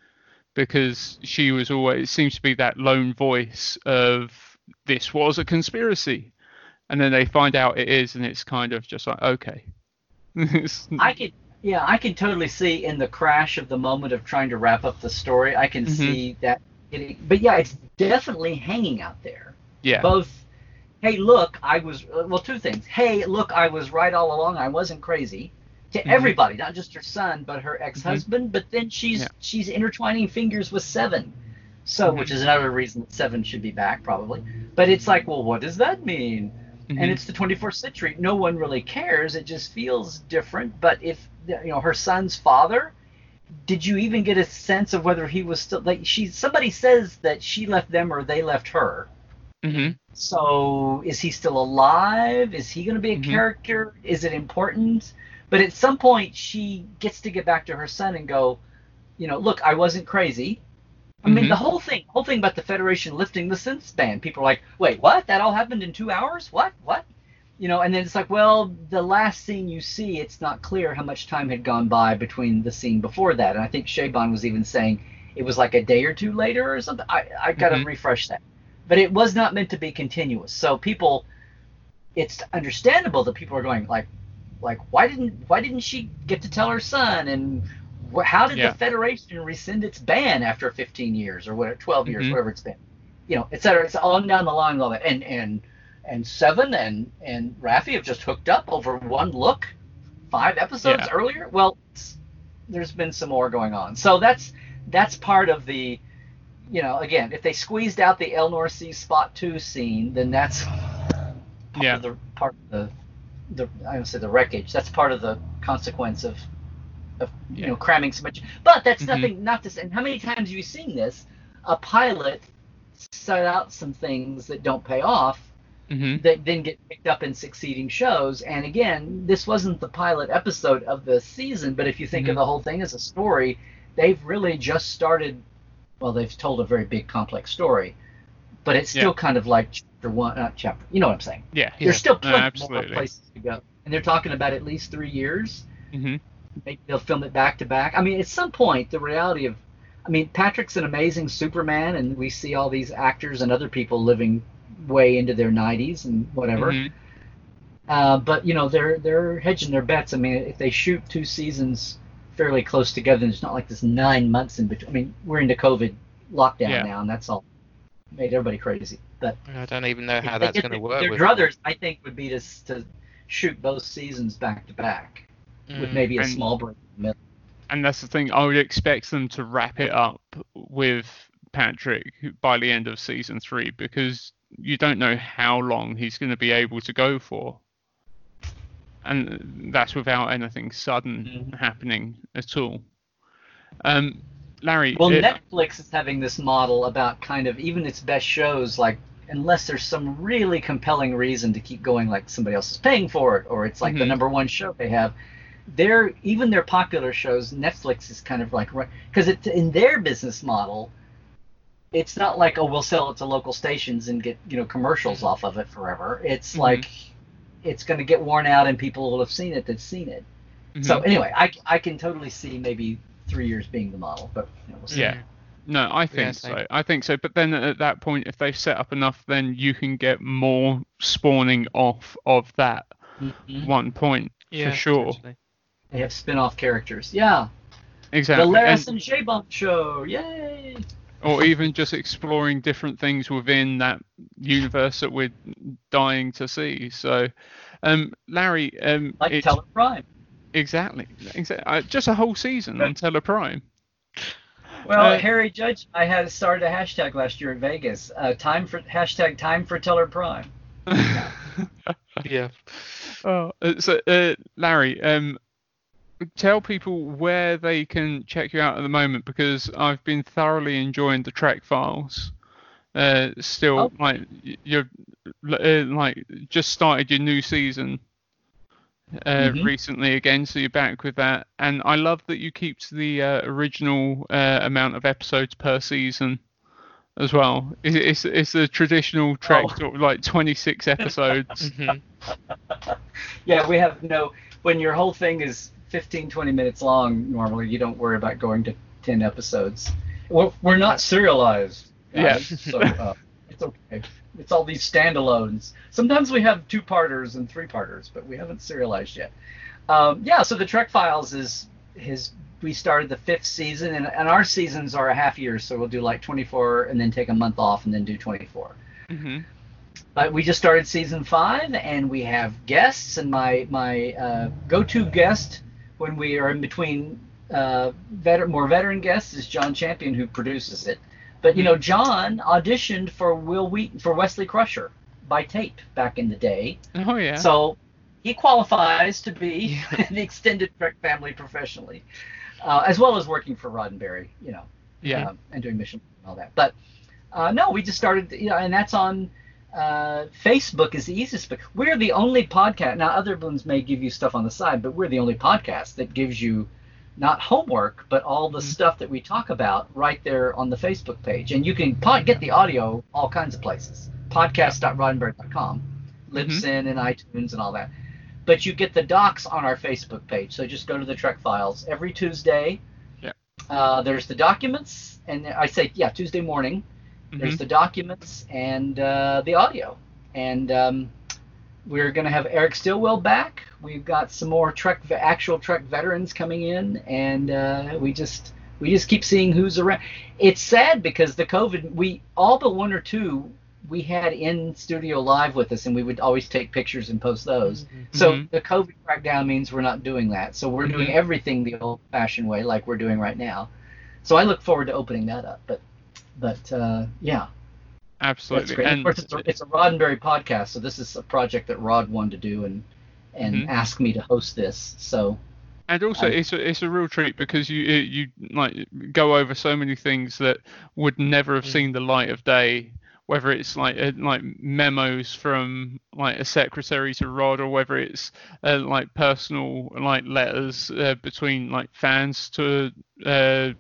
because she was always seems to be that lone voice of this was a conspiracy and then they find out it is and it's kind of just like okay (laughs) I could, yeah, I can totally see in the crash of the moment of trying to wrap up the story. I can Mhm. see that, getting, but yeah, it's definitely hanging out there. yeah Both, hey, look, I was uh, well, two things. Hey, look, I was right all along. I wasn't crazy. To Mhm. everybody, not just her son, but her ex-husband. But then she's Yeah. she's intertwining fingers with Seven, so Mhm. which is another reason that Seven should be back probably. But it's like, well, what does that mean? Mhm. and it's the 24th century. No one really cares. It just feels different. But if you know her son's father, did you even get a sense of whether he was still like she? Somebody says that she left them or they left her. Mhm. So is he still alive? Is he going to be a Mhm. character? Is it important? But at some point, she gets to get back to her son and go, you know, look, I wasn't crazy. I mean, Mhm. the whole thing, whole thing about the Federation lifting the synth ban. People are like, wait, what? That all happened in two hours? What? What? You know, and then it's like, well, the last scene you see, it's not clear how much time had gone by between the scene before that. And I think Zhaban was even saying it was like a day or two later or something. I, I got to Mhm. refresh that. But it was not meant to be continuous. So people, it's understandable that people are going like, like why didn't why didn't she get to tell her son and wh- how did Yeah. the Federation rescind its ban after 15 years or whatever 12 years Mhm. whatever it's been, you know, et cetera. It's on down the line all that. And and and Seven and and Raffi have just hooked up over one look, five episodes Yeah. earlier. Well, there's been some more going on. So that's that's part of the you know, again, if they squeezed out the Elnor C Spot Two scene, then that's part Yeah. of the part of the the I don't say the wreckage. That's part of the consequence of of you Yeah. know cramming so much. But that's Mhm. nothing. Not to say. And how many times have you seen this? A pilot set out some things that don't pay off Mhm. that then get picked up in succeeding shows. And again, this wasn't the pilot episode of the season, but if you think of Mhm. the whole thing as a story, they've really just started. Well, they've told a very big, complex story, but it's still Yeah. kind of like chapter one, not chapter. You know what I'm saying? yeah There's still No, plenty more places to go, and they're talking about at least three years. Mhm. Maybe they'll film it back to back. I mean, at some point, the reality of, I mean, Patrick's an amazing Superman, and we see all these actors and other people living way into their 90s and whatever. Mhm. Uh, but you know, they're they're hedging their bets. I mean, if they shoot two seasons fairly close together, And it's not like this nine months in between. I mean, we're into COVID lockdown Yeah. now, and that's all made everybody crazy. But I don't even know how that's going to work. Their with druthers, I think, would be to to shoot both seasons back to back. with Mm. maybe a And- small break in the middle. and that's the thing. I would expect them to wrap it up with Patrick by the end of season three because you don't know how long he's going to be able to go for, and that's without anything sudden Mhm. happening at all. Um, Larry, Well, it- Netflix is having this model about kind of even its best shows, like unless there's some really compelling reason to keep going, like somebody else is paying for it, or it's like the Mhm. number one show they have. Their even their popular shows, Netflix is kind of like because it's in their business model, it's not like oh we'll sell it to local stations and get you know commercials off of it forever. It's Mhm. like it's going to get worn out and people will have seen it that's seen it. So Mhm. anyway, I, I can totally see maybe three years being the model, but you know, we'll see. Yeah. No, I think Yeah, so. I think so. But then at that point, if they've set up enough, then you can get more spawning off of that Mhm. one point Yeah, for sure. potentially. They have spin-off characters. Yeah, Exactly. the Laris And- and Zhaban show. Yay! Or even just exploring different things within that universe that we're dying to see. So, um, Larry, um, Like it's- Tellar Prime. exactly, exactly, uh, just a whole season on Tellar Prime. Well, Uh, Harry Judge, I had started a hashtag last year in Vegas. Uh, time for hashtag time for Tellar Prime. (laughs) Yeah. oh, uh, so uh, Larry, um, tell people where they can check you out at the moment because I've been thoroughly enjoying the track files. Uh, still, Oh. like you're uh, like just started your new season uh, Mhm. recently again, so you're back with that. And I love that you keep to the uh, original uh, amount of episodes per season as well. It's it's, it's a traditional track, Oh. sort of like 26 episodes. (laughs) Mhm. (laughs) Yeah, we have no. When your whole thing is 15, 20 minutes long, normally you don't worry about going to 10 episodes. We're, we're not serialized. guys, Yeah. So uh, it's okay. It's all these standalones. Sometimes we have two parters and three parters, but we haven't serialized yet. Um, yeah, so the Trek Files is his. We started the fifth season, and, and our seasons are a half year, so we'll do like 24 and then take a month off and then do 24. hmm But we just started season five, and we have guests. And my my uh, go-to guest when we are in between uh, veteran, more veteran guests is John Champion, who produces it. But you know, John auditioned for Wil Wheaton for Wesley Crusher by tape back in the day, Oh yeah. so he qualifies to be (laughs) the extended Trek family professionally, uh, as well as working for Roddenberry. You know yeah. um, and doing mission and all that. But uh, no, we just started, you know, and that's on uh, Facebook is the easiest. But we're the only podcast. Now, other ones may give you stuff on the side, but we're the only podcast that gives you not homework, but all the stuff that we talk about right there on the Facebook page. And you can pod- get the audio all kinds of places. Podcast.roddenberry.com, Libsyn and iTunes and all that. But you get the docs on our Facebook page. So just go to the Trek Files every Tuesday. Yeah. Uh, there's the documents, and I say, yeah, Tuesday morning. There's Mhm. the documents and uh, the audio. And um, we're going to have Eric Stillwell back. We've got some more Trek, actual Trek veterans coming in, and uh, we just we just keep seeing who's around. It's sad because the COVID, we all but one or two we had in studio live with us, and we would always take pictures and post those. So Mhm. the COVID crackdown means we're not doing that. So we're doing Mhm. everything the old-fashioned way, like we're doing right now. So I look forward to opening that up. But but uh, yeah, Absolutely. great. of course, it's a, it's a Roddenberry podcast, so this is a project that Rod wanted to do and and Mhm. asked me to host this. So and also I- it's a, it's a real treat because you you like go over so many things that would never have seen the light of day whether it's like uh, like memos from like a secretary to Rod or whether it's uh, like personal like letters uh, between like fans to uh,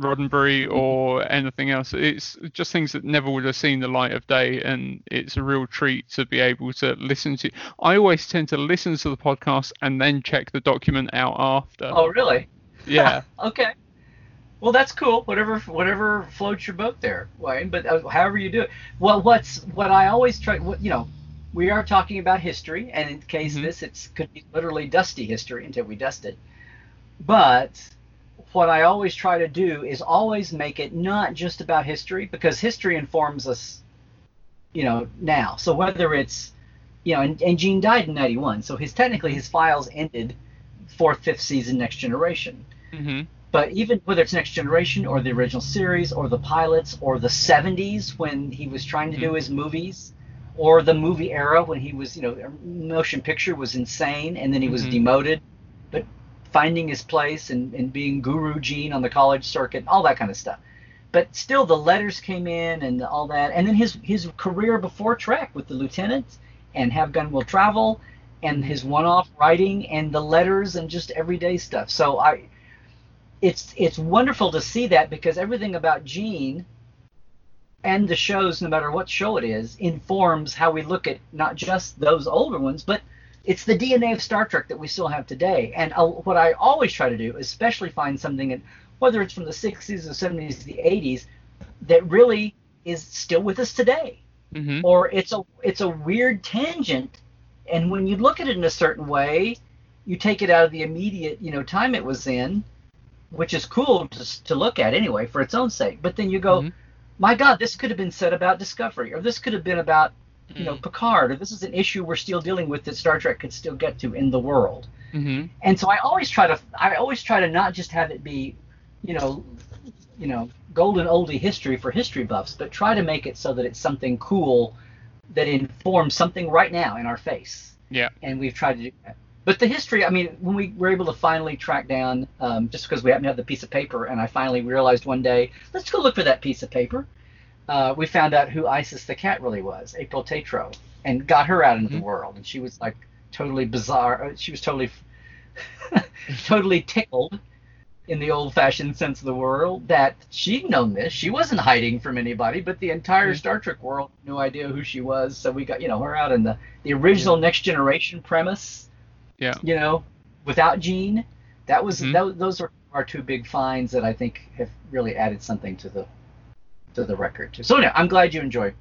Roddenberry or anything else. It's just things that never would have seen the light of day, and it's a real treat to be able to listen to. I always tend to listen to the podcast and then check the document out after. oh really? (laughs) yeah, (laughs) okay. Well, that's cool. Whatever, whatever floats your boat there, Wayne. But uh, however you do it. Well, what's what I always try. What you know, we are talking about history, and in case Mhm. this, it's could be literally dusty history until we dust it. But what I always try to do is always make it not just about history, because history informs us, you know, now. So whether it's, you know, and, and Gene died in '91, so his technically his files ended fourth, fifth season, Next Generation. hmm But even whether it's Next Generation or the original series or the pilots or the 70s when he was trying to do his movies or the movie era when he was, you know, motion picture was insane and then he was Mhm. demoted, but finding his place and, and being Guru Gene on the college circuit, all that kind of stuff. But still, the letters came in and all that. And then his, his career before Trek with the Lieutenant and Have Gun Will Travel and his one off writing and the letters and just everyday stuff. So I it's it's wonderful to see that because everything about Gene and the shows, no matter what show it is, informs how we look at not just those older ones, but it's the DNA of Star Trek that we still have today. And uh, what I always try to do, especially find something, in, whether it's from the 60s, the 70s, the 80s, that really is still with us today hmm or it's a it's a weird tangent and when you look at it in a certain way you take it out of the immediate you know time it was in which is cool to, to look at anyway for its own sake but then you go Mhm. my god this could have been said about discovery or this could have been about you know Mm. picard or this is an issue we're still dealing with that star trek could still get to in the world hmm and so I always try to I always try to not just have it be, you know, you know, golden oldie history for history buffs, but try to make it so that it's something cool that informs something right now in our face. Yeah. And we've tried to do that. But the history, I mean, when we were able to finally track down, um, just because we happened to have the piece of paper, and I finally realized one day, let's go look for that piece of paper. Uh, we found out who Isis the cat really was, April Tetro, and got her out into the world. And she was like totally bizarre. uh, She was totally, (laughs) totally tickled in the old-fashioned sense of the world that she'd known this. She wasn't hiding from anybody, but the entire Star Trek world had no idea who she was. So we got you know her out in the the original Next Generation premise. Yeah. You know, without Gene, that was Mhm. tho- those are our two big finds that I think have really added something to the to the record too. So anyway, I'm glad you enjoy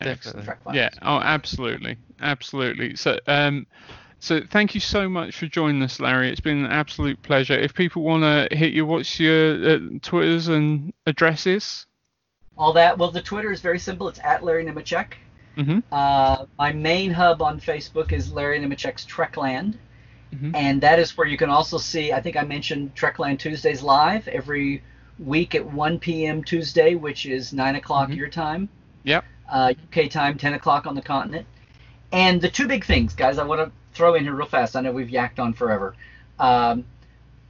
Definitely. Yeah. Oh, absolutely, absolutely. So, um, so thank you so much for joining us, Larry. It's been an absolute pleasure. If people want to hit you, what's your uh, Twitters and addresses? all that. Well, the Twitter is very simple. It's at Larry Nemecek. Mhm. Uh, my main hub on Facebook is Larry Nemecek's Trekland. Mhm. And that is where you can also see, I think I mentioned Trekland Tuesdays live every week at 1 p.m. Tuesday, which is 9 o'clock Mhm. your time, Yep. uh, UK time, 10 o'clock on the continent. And the two big things, guys, I want to throw in here real fast. I know we've yacked on forever. Um,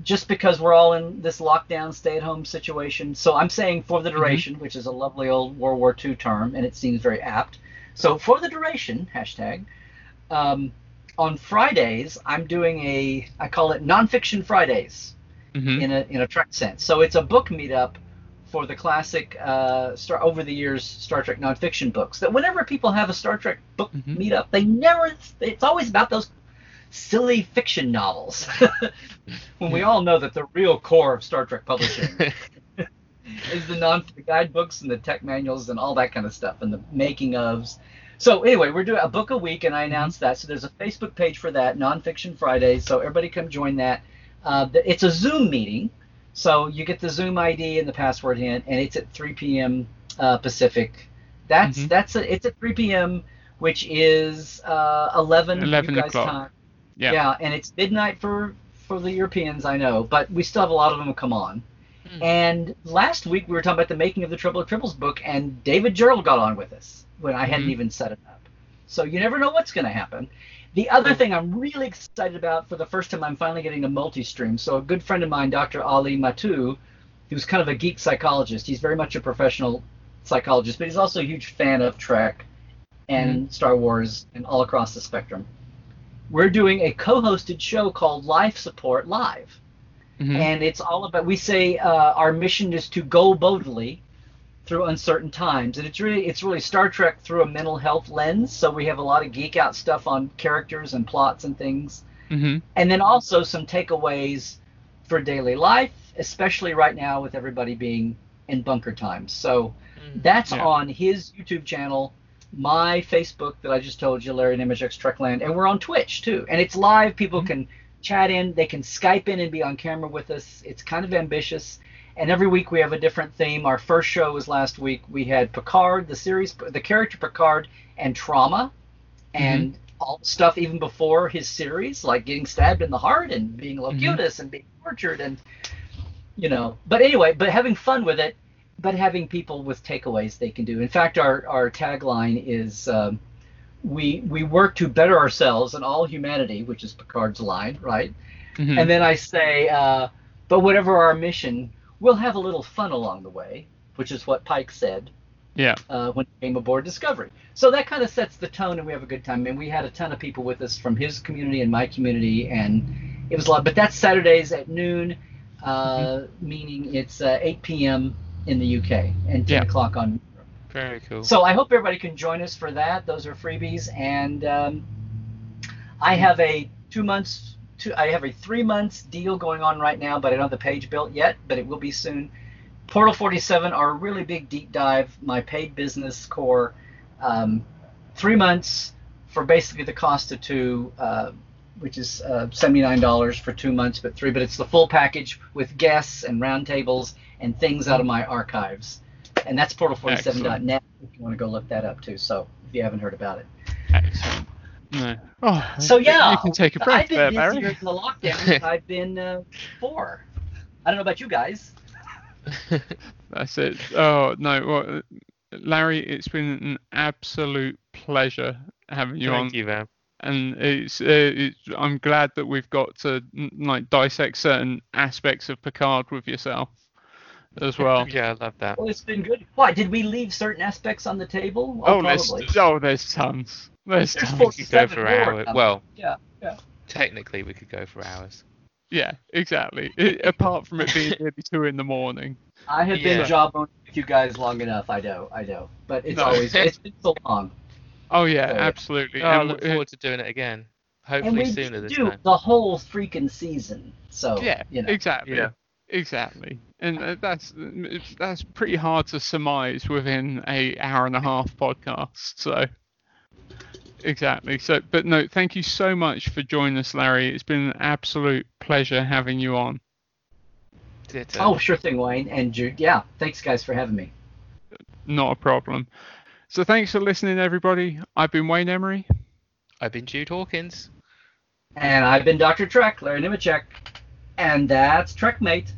just because we're all in this lockdown, stay at home situation. So I'm saying for the duration, which is a lovely old World War II term, and it seems very apt. So for the duration, hashtag, um, on Fridays, I'm doing a, I call it Nonfiction Fridays hmm in a, in a Trek sense. So it's a book meetup for the classic, uh, Star, over the years, Star Trek nonfiction books. That whenever people have a Star Trek book Mhm. meetup, they never, it's always about those silly fiction novels. (laughs) when we all know that the real core of Star Trek publishing (laughs) is the non the guidebooks and the tech manuals and all that kind of stuff and the making ofs. So anyway, we're doing a book a week, and I announced that. So there's a Facebook page for that, Nonfiction Friday. So everybody come join that. Uh, it's a Zoom meeting, so you get the Zoom ID and the password hint, and it's at 3 p.m. Uh, Pacific. That's Mhm. that's a, it's at 3 p.m., which is uh, 11 11 you guys o'clock. time. Yeah. Yeah, and it's midnight for for the Europeans, I know, but we still have a lot of them come on. Hmm. And last week we were talking about the making of the Triple of Tribbles book, and David Gerrold got on with us when I hadn't Mhm. even set it up. So you never know what's going to happen. The other thing I'm really excited about for the first time, I'm finally getting a multi-stream. So a good friend of mine, Dr. Ali Mattu, who's kind of a geek psychologist. He's very much a professional psychologist, but he's also a huge fan of Trek and Star Wars and all across the spectrum. We're doing a co-hosted show called Life Support Live Mhm. and it's all about we say uh, our mission is to go boldly through uncertain times. And it's really it's really star trek through a mental health lens. So we have a lot of geek out stuff on characters and plots and things. Mhm. and then also some takeaways for daily life especially right now with everybody being in bunker times. So that's Yeah. on his youtube channel my facebook that i just told you larry nemecek's trekland and we're on twitch too. And it's live. People can chat in. They can skype in and be on camera with us. It's kind of ambitious and every week we have a different theme our first show was last week we had picard the series the character picard and trauma and all stuff even before his series, like getting stabbed in the heart and being Locutus and being tortured and you know. But anyway, but having fun with it, but having people with takeaways they can do. In fact, our our tagline is. Um, we we work to better ourselves and all humanity, which is Picard's line, right? Mhm. And then I say, uh, but whatever our mission, we'll have a little fun along the way, which is what Pike said yeah. uh, when he came aboard Discovery. So that kind of sets the tone, and we have a good time. And we had a ton of people with us from his community and my community, and it was a lot. But that's Saturdays at noon, uh, meaning it's uh, 8 p.m. in the UK and 10 Yeah. o'clock on. Very cool. So I hope everybody can join us for that. Those are freebies, and um, I have a two months. Two, I have a three months deal going on right now, but I don't have the page built yet, but it will be soon. Portal 47 are a really big deep dive, my paid business core. Um, three months for basically the cost of two, uh, which is uh, $79 for two months, but three, but it's the full package with guests and roundtables and things out of my archives. And that's portal47.net if you want to go look that up too. So if you haven't heard about it. Excellent. No. Oh, So yeah, you can take a breath I've been there, busier Barry. in the lockdown (laughs) I've been uh, before. I don't know about you guys. (laughs) That's it. Oh no, well, Larry, it's been an absolute pleasure having you on. Thank you, man. and it's, uh, it's I'm glad that we've got to like dissect certain aspects of Picard with yourself as well. Yeah, I love that. Well, it's been good. Why did we leave certain aspects on the table? Oh, there's oh, there's tons. There's There's tons. four- We could go for more. hours. Well, Yeah, yeah. technically, we could go for hours. Yeah, exactly. I apart from it being nearly two in the morning. I have been Yeah. jawboning with you guys long enough. I know, I know. But it's No. always it's been so long. Oh yeah, So, yeah. absolutely. Oh, I look forward to doing it again. And Hopefully we sooner this time. We do time. the whole freaking season. So yeah, you know. exactly. Yeah. Exactly, and uh, that's that's pretty hard to surmise within a hour and a half podcast. So, exactly. So, but no, thank you so much for joining us, Larry. It's been an absolute pleasure having you on. Oh, sure thing, Wayne and Jude. Yeah, thanks guys for having me. Not a problem. So, thanks for listening, everybody. I've been Wayne Emery. I've been Jude Hawkins. And I've been Dr. Trek, Larry Nemecek, and that's Trek Mate.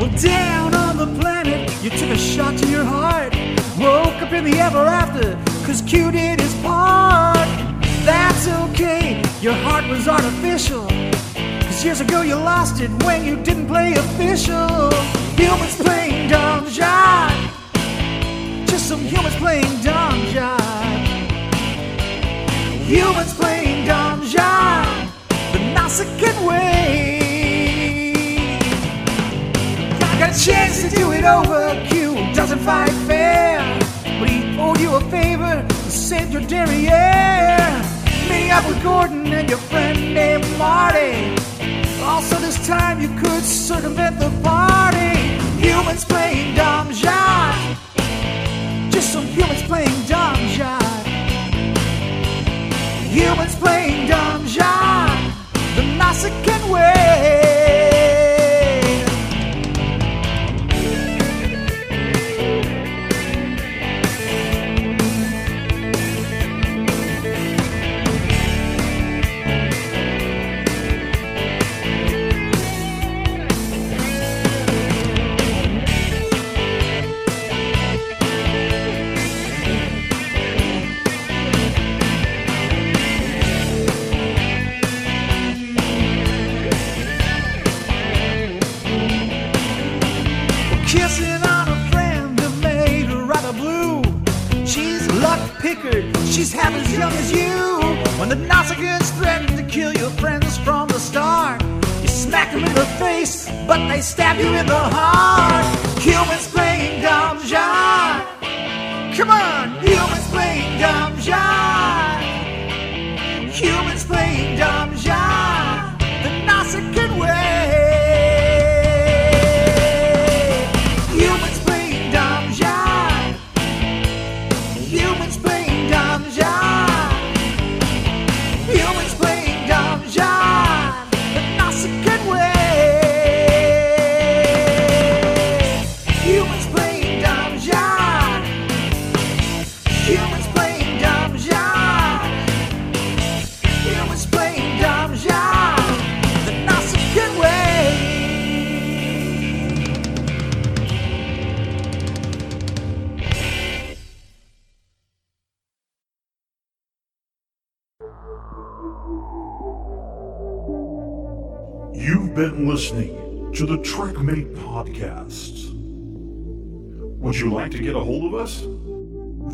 Well, down on the planet, you took a shot to your heart. Woke up in the ever after, cause Q did his part. That's okay, your heart was artificial. Years ago you lost it when you didn't play official. Humans playing dumb shot. Just some humans playing dumb shot. Humans playing dumb shot. The Nausicaan way. Got a chance to do it over. Q doesn't fight fair, but he owed you a favor. Saved your derriere. Meeting up with Gordon and your friend named Marty. Also, this time you could circumvent the party. Humans playing dumb shot. Just some humans playing dumb shot. Humans playing dumb shot. The Nausicaan way.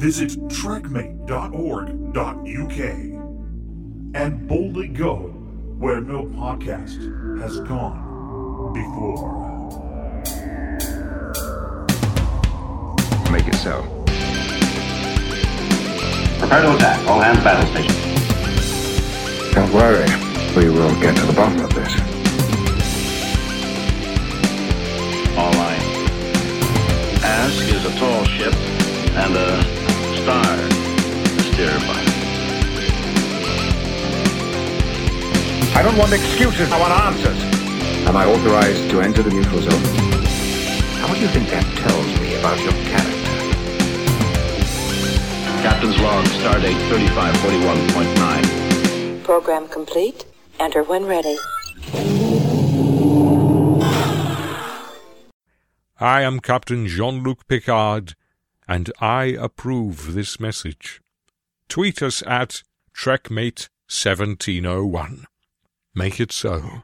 Visit trekmate.org.uk and boldly go where no podcast has gone before. Make it so. Prepare to attack. All hands battle station. Don't worry. We will get to the bottom of this. All right. Ask is a tall ship and a star to steer by. I don't want excuses. I want answers. Am I authorized to enter the neutral zone? How do you think that tells me about your character? Captain's log, stardate 3541.9. Program complete. Enter when ready. I am Captain Jean Luc Picard, and I approve this message. Tweet us at TrekMate1701. Make it so.